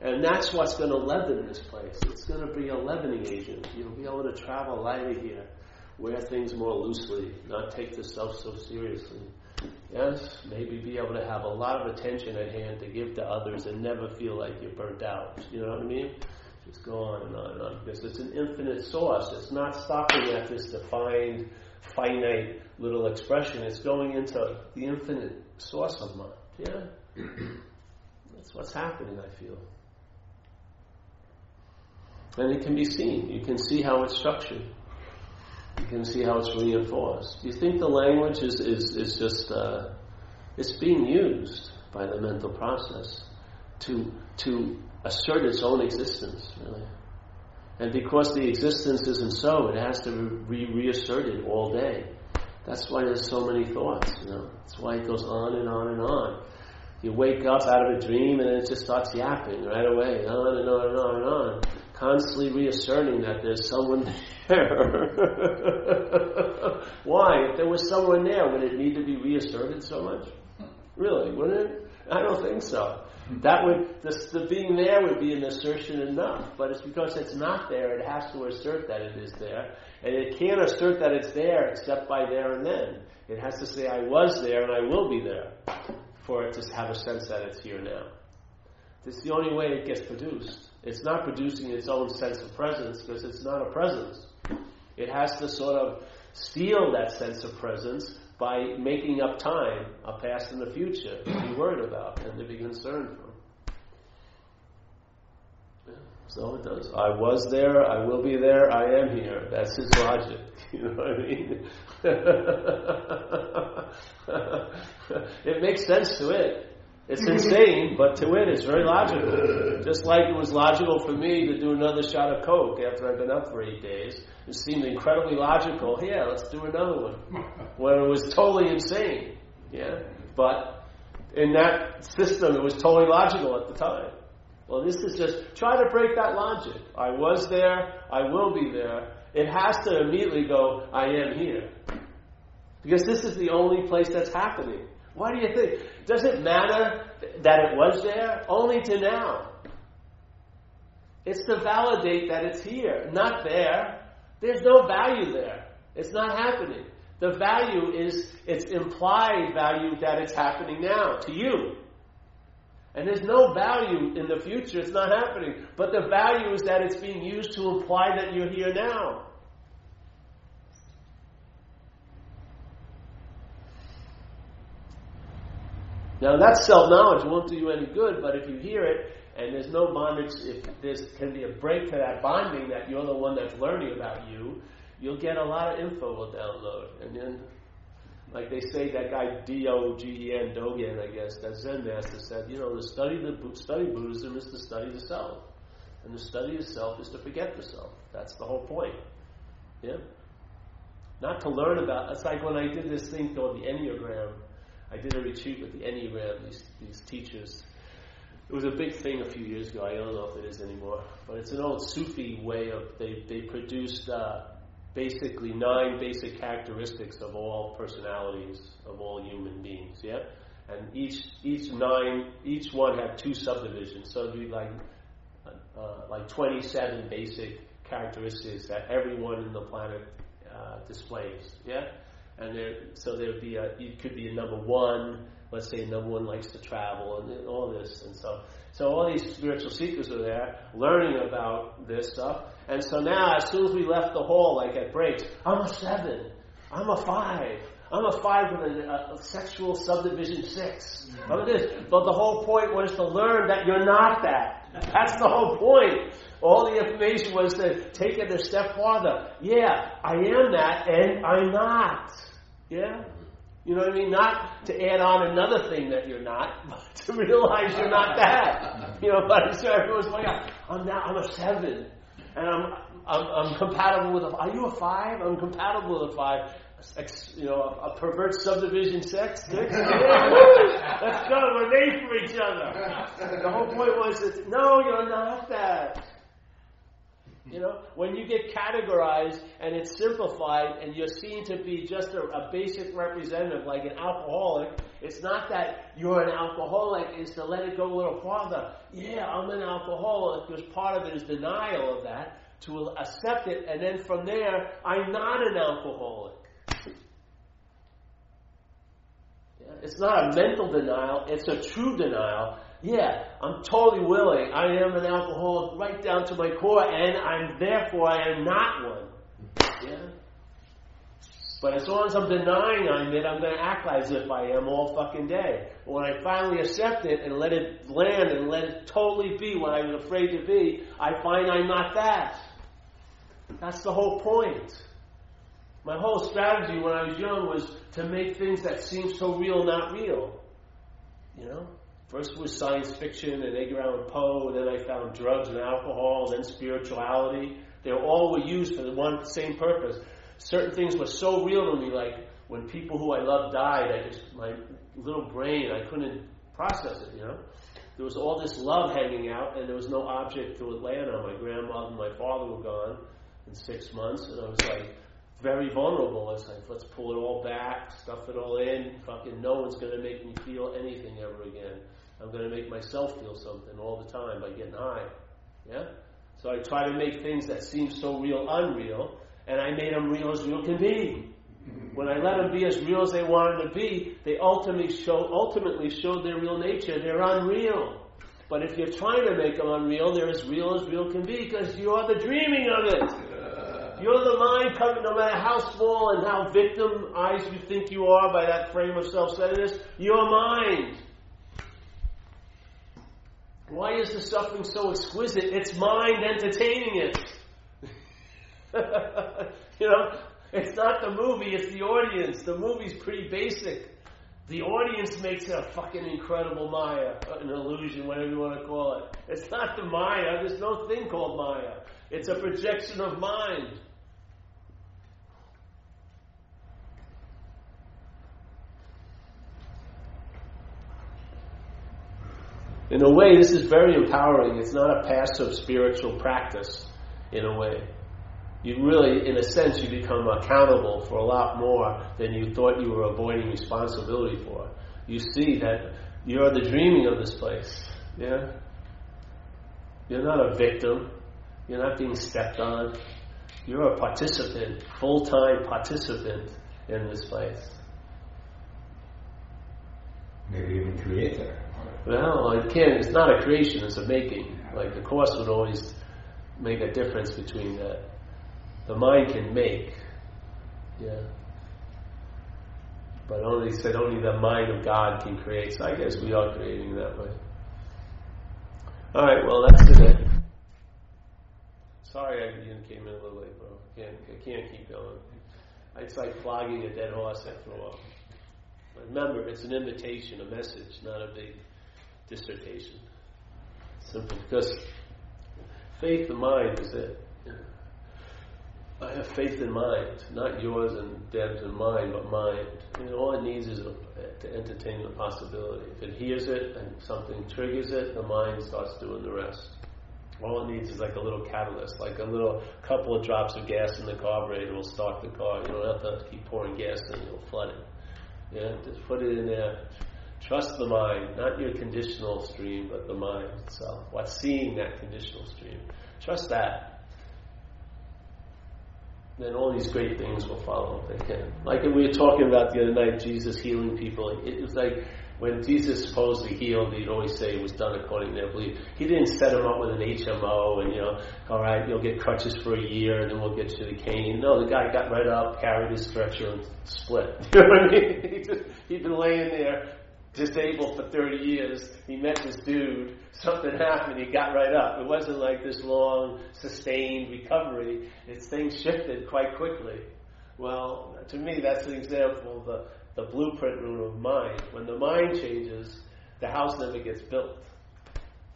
And that's what's going to leaven this place. It's going to be a leavening agent. You'll be able to travel lighter here, wear things more loosely, not take stuff so seriously. Yes, maybe be able to have a lot of attention at hand to give to others and never feel like you're burnt out. You know what I mean? Just go on and on and on because it's an infinite source. It's not stopping at this defined, finite little expression. It's going into the infinite source of mind. Yeah? That's what's happening, I feel. And it can be seen. You can see how it's structured. You can see how it's reinforced. Do you think the language is, is, is just, uh, it's being used by the mental process to, to assert its own existence, really. And because the existence isn't so, it has to be reasserted all day. That's why there's so many thoughts, you know. That's why it goes on and on and on. You wake up out of a dream and it just starts yapping right away, on and on and on and on constantly reasserting that there's someone Why? If there was someone there, would it need to be reasserted so much? Really, wouldn't it? I don't think so. That would the, being there would be an assertion enough, but it's because it's not there. It has to assert that it is there, and it can't assert that it's there except by there and then. It has to say, "I was there and I will be there," for it to have a sense that it's here now. Is the only way it gets produced. It's not producing its own sense of presence because it's not a presence. It has to sort of steal that sense of presence by making up time, a past and a future, to be worried about and to be concerned for. So it does. I was there, I will be there, I am here. That's his logic. You know what I mean? it makes sense to it. It's insane, but to it, it's very logical. Just like it was logical for me to do another shot of Coke after I'd been up for eight days. It seemed incredibly logical. Yeah, let's do another one. When it was totally insane. Yeah? But in that system, it was totally logical at the time. Well, this is just try to break that logic. I was there, I will be there. It has to immediately go, I am here. Because this is the only place that's happening. Why do you think? Does it matter that it was there? Only to now. It's to validate that it's here, not there. There's no value there. It's not happening. The value is its implied value that it's happening now to you. And there's no value in the future, it's not happening. But the value is that it's being used to imply that you're here now. Now that self-knowledge won't do you any good, but if you hear it and there's no bondage, if there can be a break to that bonding that you're the one that's learning about you, you'll get a lot of info will download. And then, like they say, that guy D-O-G-E-N, Dogen, I guess, that Zen master said, you know, the study, the study Buddhism is to study the self. And the study of self is to forget the self. That's the whole point. Yeah? Not to learn about, it's like when I did this thing called the Enneagram I did a retreat with the Enneagram, these, these teachers. It was a big thing a few years ago. I don't know if it is anymore. But it's an old Sufi way of, they, they produced uh, basically nine basic characteristics of all personalities of all human beings, yeah? And each, each nine, each one had two subdivisions. So it'd be like, uh, like 27 basic characteristics that everyone in the planet uh, displays, yeah? And there, so there would be a, it could be a number one. Let's say number one likes to travel and all this, and so so all these spiritual seekers are there learning about this stuff. And so now, as soon as we left the hall, like at breaks, I'm a seven, I'm a five, I'm a five with a, a sexual subdivision six. Mm-hmm. I'm this, but the whole point was to learn that you're not that. That's the whole point. All the information was to take it a step farther. Yeah, I am that, and I'm not. Yeah? You know what I mean? Not to add on another thing that you're not, but to realize you're not that. You know, but so everyone's like, I'm now, I'm a seven. And I'm, I'm, I'm compatible with a, are you a five? I'm compatible with a five. Ex, You know, a, a pervert subdivision sex? Six? Yeah, Let's go, we're made for each other. The whole point was that, no, you're not that. You know, when you get categorized and it's simplified and you're seen to be just a, a, basic representative like an alcoholic, it's not that you're an alcoholic, it's to let it go a little farther. Yeah, I'm an alcoholic because part of it is denial of that, to accept it, and then from there, I'm not an alcoholic. Yeah, it's not a mental denial, it's a true denial yeah, I'm totally willing. I am an alcoholic right down to my core, and I'm therefore I am not one. Yeah. But as long as I'm denying I'm it, I'm going to act as if I am all fucking day. But when I finally accept it and let it land and let it totally be what I was afraid to be, I find I'm not that. That's the whole point. My whole strategy when I was young was to make things that seem so real not real. You know? First was science fiction and Edgar Allan Poe, then I found drugs and alcohol, then spirituality. They all were used for the one same purpose. Certain things were so real to me, like when people who I loved died, I just my little brain I couldn't process it. You know, there was all this love hanging out, and there was no object to on. My grandmother and my father were gone in six months, and I was like very vulnerable. It's like let's pull it all back, stuff it all in. Fucking no one's to make me feel anything ever again. I'm going to make myself feel something all the time by getting high. Yeah? So I try to make things that seem so real unreal, and I made them real as real can be. When I let them be as real as they wanted to be, they ultimately show ultimately showed their real nature. They're unreal. But if you're trying to make them unreal, they're as real as real can be because you are the dreaming of it. You're the mind coming, no matter how small and how victimized you think you are by that frame of self-centeredness, your mind. Why is the suffering so exquisite? It's mind entertaining it. you know, it's not the movie, it's the audience. The movie's pretty basic. The audience makes it a fucking incredible Maya, uh, an illusion, whatever you want to call it. It's not the Maya. There's no thing called Maya. It's a projection of mind. In a way, this is very empowering. It's not a passive spiritual practice, in a way. You really, in a sense, you become accountable for a lot more than you thought you were avoiding responsibility for. You see that you're the dreaming of this place. Yeah? You're not a victim. You're not being stepped on. You're a participant, full time participant in this place. Maybe even creator. Well, it can. It's not a creation; it's a making. Like the course would always make a difference between that. The mind can make, yeah, but only said only the mind of God can create. So I guess we are creating that way. All right. Well, that's it. Sorry, I came in a little late, bro. I can't, I can't keep going. It's like flogging a dead horse after a while. Remember, it's an invitation, a message, not a big dissertation. Simple, because faith in mind is it. I have faith in mind, not yours and Deb's and mine, but mind. All it needs is a, to entertain the possibility. If it hears it and something triggers it, the mind starts doing the rest. All it needs is like a little catalyst, like a little couple of drops of gas in the carburetor will start the car. You don't have to keep pouring gas in, you'll flood it. Yeah, just put it in there. Trust the mind, not your conditional stream, but the mind itself. What's seeing that conditional stream? Trust that. Then all these great things will follow if they can. Like we were talking about the other night, Jesus healing people. It was like when Jesus supposedly healed, he'd always say it was done according to their belief. He didn't set them up with an HMO and, you know, all right, you'll get crutches for a year and then we'll get you the cane. No, the guy got right up, carried his stretcher and split. You know what I mean? He just, he'd been laying there disabled for 30 years. He met this dude, something happened, he got right up. It wasn't like this long, sustained recovery. It's things shifted quite quickly. Well, to me, that's an example of the the blueprint room of mind. When the mind changes, the house never gets built.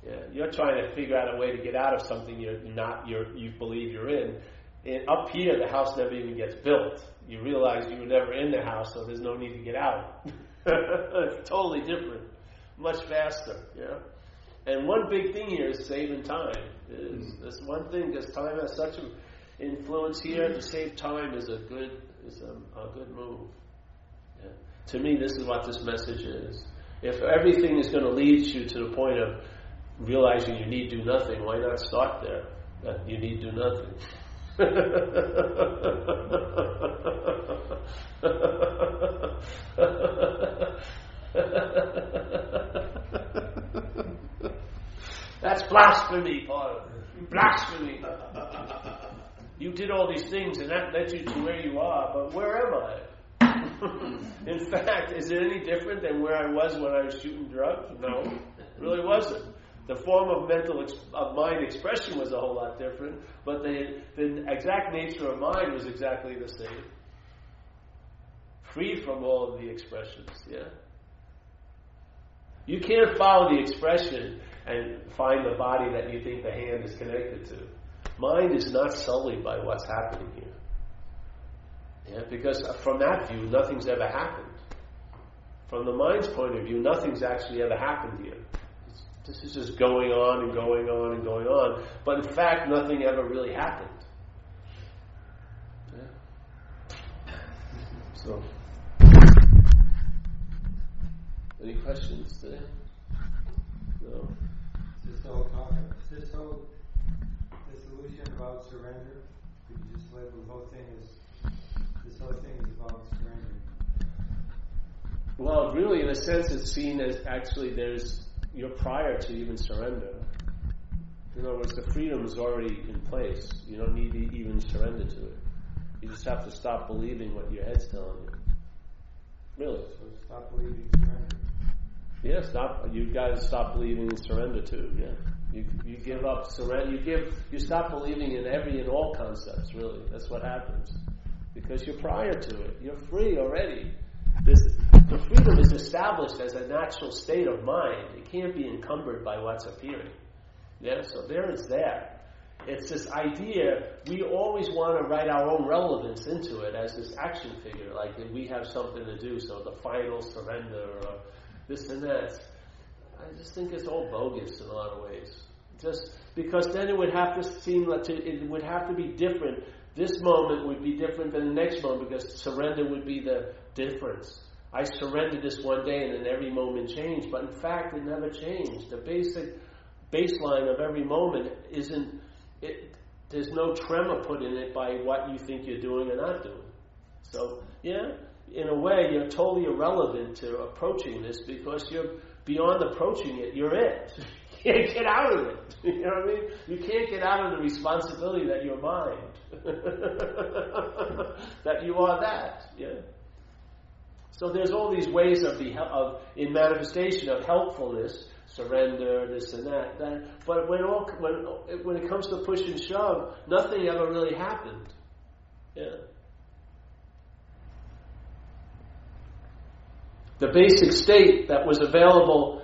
Yeah, you're trying to figure out a way to get out of something you're not you're, you believe you're in. And up here, the house never even gets built. You realize you were never in the house, so there's no need to get out. it's totally different, much faster. Yeah. And one big thing here is saving time. Is. Mm-hmm. That's one thing because time has such an influence here. To save time is a good is a, a good move. Yeah. To me, this is what this message is. If everything is going to lead you to the point of realizing you need do nothing, why not start there? That you need do nothing. That's blasphemy, Paul. Blasphemy. You did all these things and that led you to where you are, but where am I? In fact, is it any different than where I was when I was shooting drugs? No, it really wasn't. The form of mental ex- of mind expression was a whole lot different, but the, the exact nature of mind was exactly the same. Free from all of the expressions, yeah? You can't follow the expression and find the body that you think the hand is connected to. Mind is not sullied by what's happening here. Yeah, because from that view, nothing's ever happened. From the mind's point of view, nothing's actually ever happened here. This is just going on and going on and going on. But in fact, nothing ever really happened. Yeah. So, any questions today? No. Is this whole talk, is this whole dissolution about surrender? Could you just label the whole thing as this whole thing is about surrender? Well, really, in a sense, it's seen as actually there's you're prior to even surrender. In other words, the freedom is already in place. You don't need to even surrender to it. You just have to stop believing what your head's telling you. Really. So stop believing surrender. Yeah, stop. You've got to stop believing in surrender too. Yeah, you you give up surrender. You give. You stop believing in every and all concepts. Really, that's what happens because you're prior to it. You're free already. The freedom is established as a natural state of mind. It can't be encumbered by what's appearing. Yeah, so there it's there. It's this idea we always want to write our own relevance into it as this action figure, like we have something to do. So the final surrender or this and that. I just think it's all bogus in a lot of ways. Just because then it would have to seem like to, it would have to be different. This moment would be different than the next moment because surrender would be the difference. I surrendered this one day and then every moment changed, but in fact it never changed. The basic baseline of every moment isn't it, there's no tremor put in it by what you think you're doing or not doing. So, yeah, in a way, you're totally irrelevant to approaching this because you're beyond approaching it, you're it. Can't get out of it. You know what I mean? You can't get out of the responsibility that you're mind. that you are that. Yeah. So there's all these ways of the of in manifestation of helpfulness, surrender, this and that. that but when all when when it comes to push and shove, nothing ever really happened. Yeah. The basic state that was available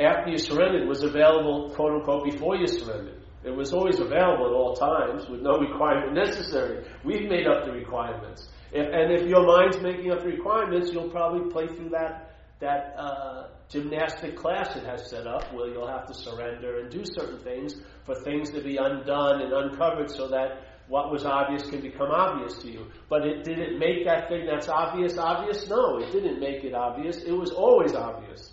after you surrendered was available, quote unquote, before you surrendered. It was always available at all times with no requirement necessary. We've made up the requirements. If, and if your mind's making up the requirements, you'll probably play through that, that uh, gymnastic class it has set up where you'll have to surrender and do certain things for things to be undone and uncovered so that what was obvious can become obvious to you. But it did it make that thing that's obvious obvious? No, it didn't make it obvious. It was always obvious.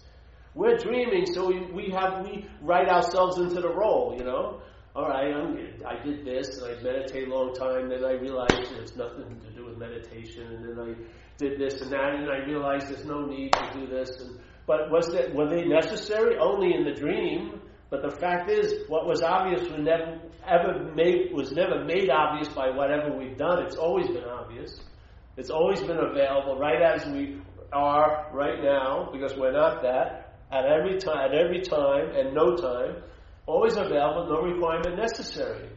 We're dreaming, so we, have we write ourselves into the role, you know. All right, I'm, I did this, and I meditated a long time. Then I realized it's nothing to do with meditation, and then I did this and that, and I realized there's no need to do this. And, but was that were they necessary? Only in the dream. But the fact is, what was obvious was never ever made was never made obvious by whatever we've done. It's always been obvious. It's always been available, right as we are right now, because we're not that. At every time, at every time, and no time, always available, no requirement necessary.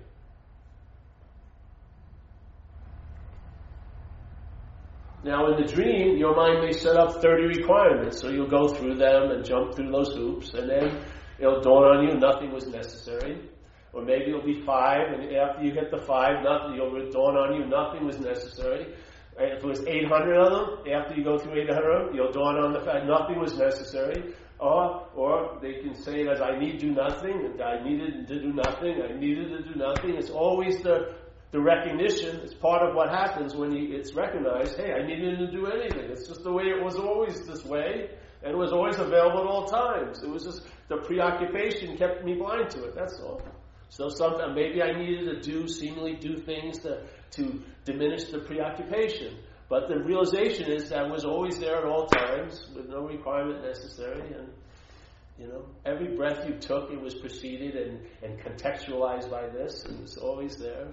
Now, in the dream, your mind may set up 30 requirements, so you'll go through them and jump through those hoops, and then it'll dawn on you nothing was necessary. Or maybe it'll be five, and after you hit the five, nothing, you'll dawn on you nothing was necessary. If it was 800 of them, after you go through 800 of them, you'll dawn on the fact nothing was necessary. Or, or they can say it as I need do nothing, I needed to do nothing, I needed to do nothing. It's always the, the recognition, it's part of what happens when you, it's recognized, hey, I needed to do anything. It's just the way it was always this way, and it was always available at all times. It was just the preoccupation kept me blind to it, that's all. So sometimes maybe I needed to do, seemingly do things to, to diminish the preoccupation. But the realization is that was always there at all times with no requirement necessary. And, you know, every breath you took, it was preceded and, and contextualized by this. It was always there.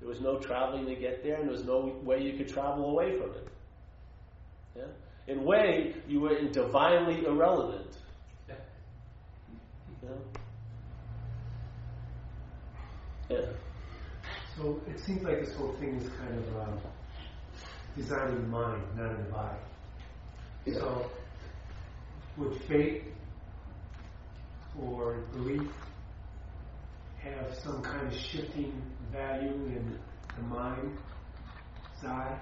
There was no traveling to get there, and there was no way you could travel away from it. Yeah? In way, you were divinely irrelevant. Yeah. Yeah. So it seems like this whole thing is kind of. Um, designing the mind, not in the body. Yeah. So, would faith or belief have some kind of shifting value in the mind side?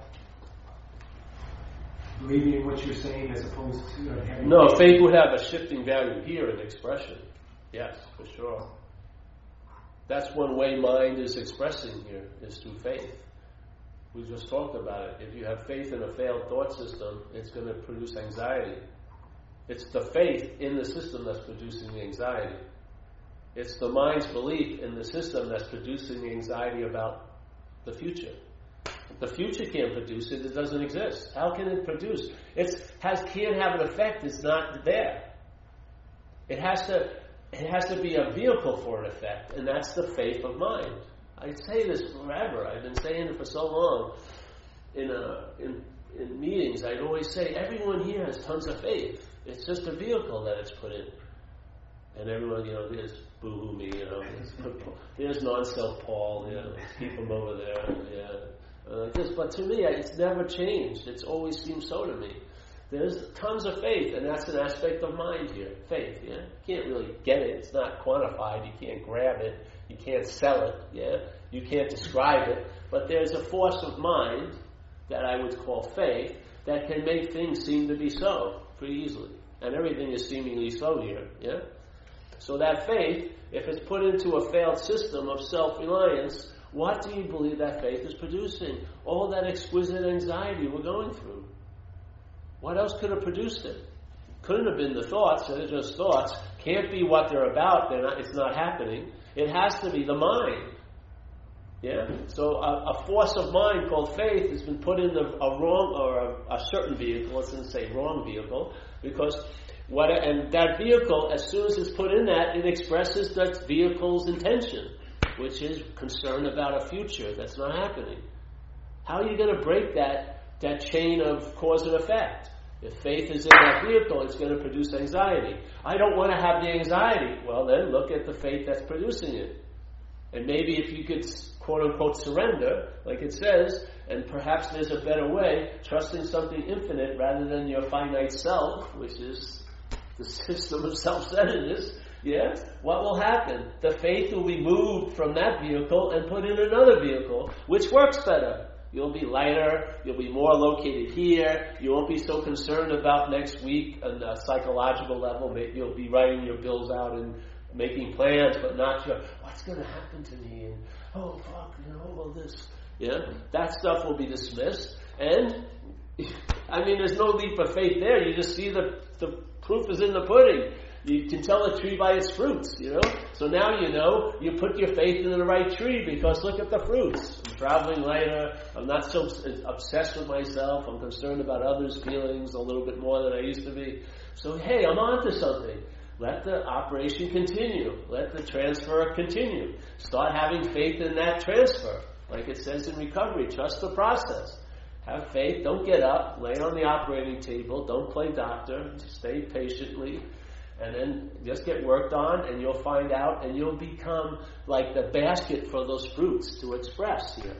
Believing in what you're saying as opposed to having. No, faith would have a shifting value here in expression. Yes, for sure. That's one way mind is expressing here, is through faith. We just talked about it. If you have faith in a failed thought system, it's going to produce anxiety. It's the faith in the system that's producing the anxiety. It's the mind's belief in the system that's producing the anxiety about the future. The future can't produce it, it doesn't exist. How can it produce? It has can't have an effect, it's not there. It has to it has to be a vehicle for an effect, and that's the faith of mind. I say this forever. I've been saying it for so long. In, uh, in, in meetings, I'd always say, everyone here has tons of faith. It's just a vehicle that it's put in. And everyone, you know, there's boo-hoo me, you know, there's non-self Paul, you know, keep him over there, yeah. Uh, this, but to me, it's never changed. It's always seemed so to me. There's tons of faith, and that's an aspect of mind here. Faith, yeah. You can't really get it. It's not quantified. You can't grab it. You can't sell it, yeah? You can't describe it. But there's a force of mind that I would call faith that can make things seem to be so pretty easily. And everything is seemingly so here, yeah? So that faith, if it's put into a failed system of self-reliance, what do you believe that faith is producing? All that exquisite anxiety we're going through. What else could have produced it? Couldn't have been the thoughts, they're just thoughts. Can't be what they're about, they're not, it's not happening. It has to be the mind. Yeah? So a, a force of mind called faith has been put in a, a wrong or a, a, certain vehicle, let's not say wrong vehicle, because what and that vehicle, as soon as it's put in that, it expresses that vehicle's intention, which is concern about a future that's not happening. How are you going to break that that chain of cause and effect? If faith is in that vehicle, it's going to produce anxiety. I don't want to have the anxiety. Well, then look at the faith that's producing it. And maybe if you could, quote unquote, surrender, like it says, and perhaps there's a better way, trusting something infinite rather than your finite self, which is the system of self centeredness, yeah, what will happen? The faith will be moved from that vehicle and put in another vehicle, which works better. You'll be lighter. You'll be more located here. You won't be so concerned about next week on a psychological level. Maybe you'll be writing your bills out and making plans, but not sure what's going to happen to me. And oh fuck, you know all this. Yeah, that stuff will be dismissed. And I mean, there's no leap of faith there. You just see the the proof is in the pudding. You can tell a tree by its fruits, you know? So now you know, you put your faith in the right tree because look at the fruits. I'm traveling lighter. I'm not so obsessed with myself. I'm concerned about others' feelings a little bit more than I used to be. So hey, I'm on to something. Let the operation continue. Let the transfer continue. Start having faith in that transfer. Like it says in recovery, trust the process. Have faith. Don't get up. Lay on the operating table. Don't play doctor. Stay patiently and then just get worked on and you'll find out and you'll become like the basket for those fruits to express here.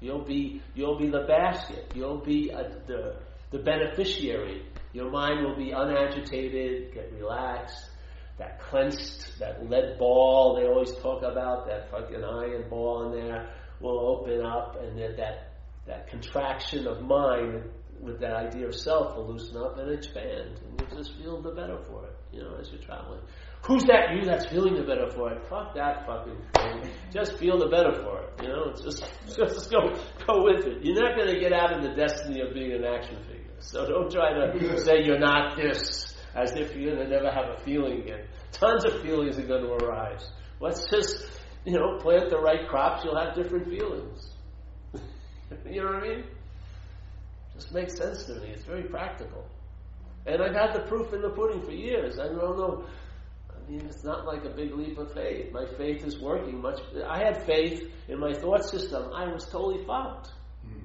You'll be you'll be the basket. You'll be a, the the beneficiary. Your mind will be unagitated get relaxed. That clenched that lead ball they always talk about that fucking iron ball in there will open up and then that that contraction of mind with that idea of self will loosen up and expand and you'll Just feel the better for it, you know, as you're traveling. Who's that you that's feeling the better for it? Fuck that fucking thing. Just feel the better for it. You know, just just go go with it. You're not going to get out of the destiny of being an action figure. So don't try to say you're not this as if you're going to never have a feeling again. Tons of feelings are going to arise. Let's just you know plant the right crops. You'll have different feelings. you know what I mean? Just makes sense to me. It's very practical. And I've had the proof in the pudding for years. I don't know I mean, it's not like a big leap of faith. My faith is working much. I had faith in my thought system. I was totally fucked. Mm.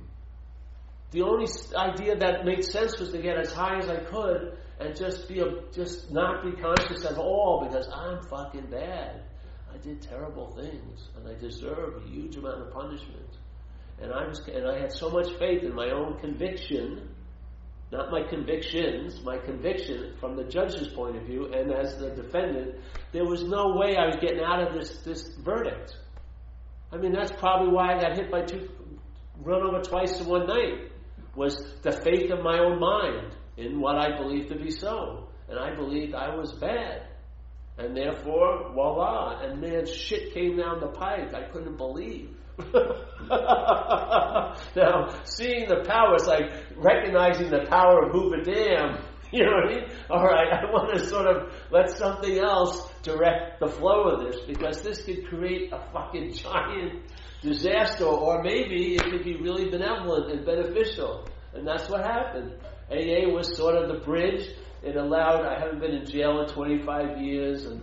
The only idea that made sense was to get as high as I could and just be a, just not be conscious at all because I'm fucking bad. I did terrible things and I deserve a huge amount of punishment. And I was and I had so much faith in my own conviction not my convictions, my conviction from the judge's point of view, and as the defendant, there was no way I was getting out of this, this verdict. I mean, that's probably why I got hit by two, run over twice in one night, was the faith of my own mind in what I believed to be so. And I believed I was bad. And therefore, voila, and then shit came down the pike I couldn't believe. now, seeing the power is like recognizing the power of Hoover Dam. You know what I mean? All right, I want to sort of let something else direct the flow of this because this could create a fucking giant disaster, or maybe it could be really benevolent and beneficial. And that's what happened. AA was sort of the bridge. It allowed, I haven't been in jail in 25 years, and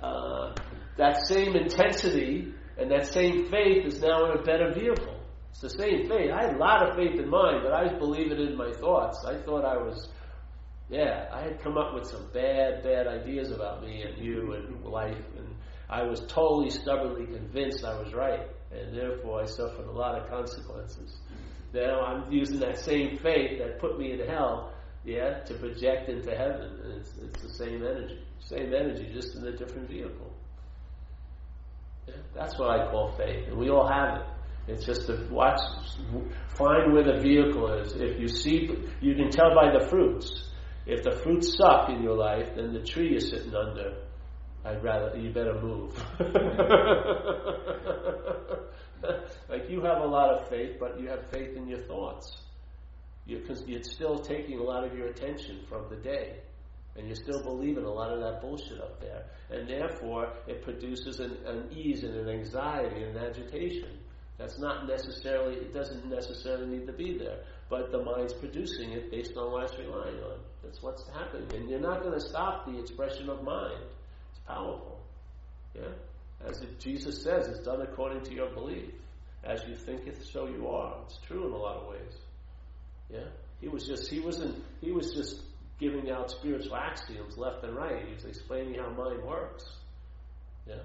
uh, that same intensity and that same faith is now in a better vehicle. It's the same faith. I had a lot of faith in mine, but I was believing in my thoughts. I thought I was, yeah, I had come up with some bad, bad ideas about me and you and life, and I was totally stubbornly convinced I was right, and therefore I suffered a lot of consequences. Now I'm using that same faith that put me in hell, yeah, to project into heaven, and it's, it's the same energy, same energy, just in a different vehicle. Yeah, that's what I call faith, and we all have it. It's just to watch, find where the vehicle is. If you see, you can tell by the fruits. If the fruits suck in your life, then the tree you're sitting under, I'd rather you better move. like you have a lot of faith, but you have faith in your thoughts. You're, you're still taking a lot of your attention from the day. And you're still believing a lot of that bullshit up there. And therefore, it produces an, an ease and an anxiety and an agitation. That's not necessarily, it doesn't necessarily need to be there. But the mind's producing it based on what it's relying on. That's what's happening. And you're not going to stop the expression of mind. It's powerful. Yeah? As Jesus says, it's done according to your belief. As you think it, so you are. It's true in a lot of ways. Yeah? He was just, he wasn't, he was just giving out spiritual axioms left and right. He was explaining how mind works. Yeah?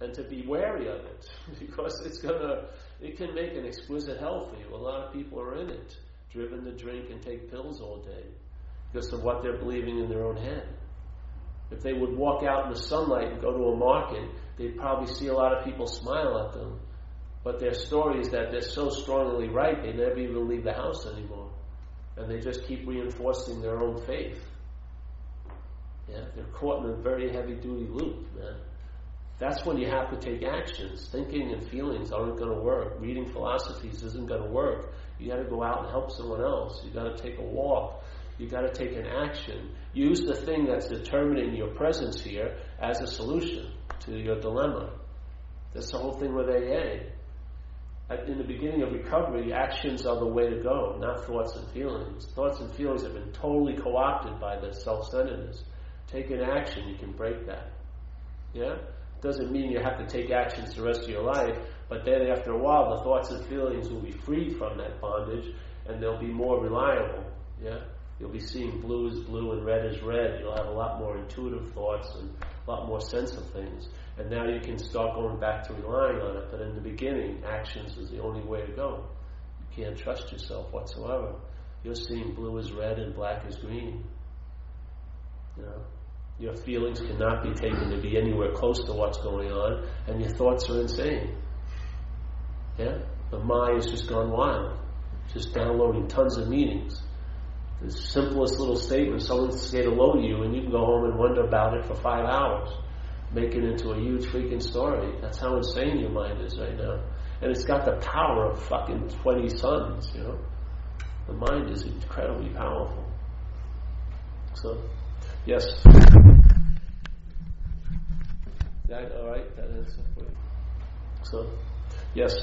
And to be wary of it, because it's gonna, it can make an exquisite for you. A lot of people are in it, driven to drink and take pills all day because of what they're believing in their own head. If they would walk out in the sunlight and go to a market, they'd probably see a lot of people smile at them. But their story is that they're so strongly right, they never even leave the house anymore and they just keep reinforcing their own faith. Yeah, they're caught in a very heavy duty loop, man. That's when you have to take actions. Thinking and feelings aren't going to work. Reading philosophies isn't going to work. You got to go out and help someone else. You got to take a walk. You got to take an action. Use the thing that's determining your presence here as a solution to your dilemma. That's the whole thing with AA in the beginning of recovery, actions are the way to go, not thoughts and feelings. Thoughts and feelings have been totally co opted by the self centeredness. Take an action, you can break that. Yeah? Doesn't mean you have to take actions the rest of your life, but then after a while, the thoughts and feelings will be freed from that bondage and they'll be more reliable. Yeah? You'll be seeing blue is blue and red is red. You'll have a lot more intuitive thoughts and a lot more sense of things. And now you can start going back to relying on it. But in the beginning, actions is the only way to go. You can't trust yourself whatsoever. You're seeing blue is red and black is green. You know, your feelings cannot be taken to be anywhere close to what's going on, and your thoughts are insane. Yeah? The mind has just gone wild, just downloading tons of meanings The simplest little statement, someone say hello to you, and you can go home and wonder about it for five hours, make it into a huge freaking story. That's how insane your mind is right now. And it's got the power of fucking 20 suns, you know? The mind is incredibly powerful. So, Yes. that all right? That is so. Yes.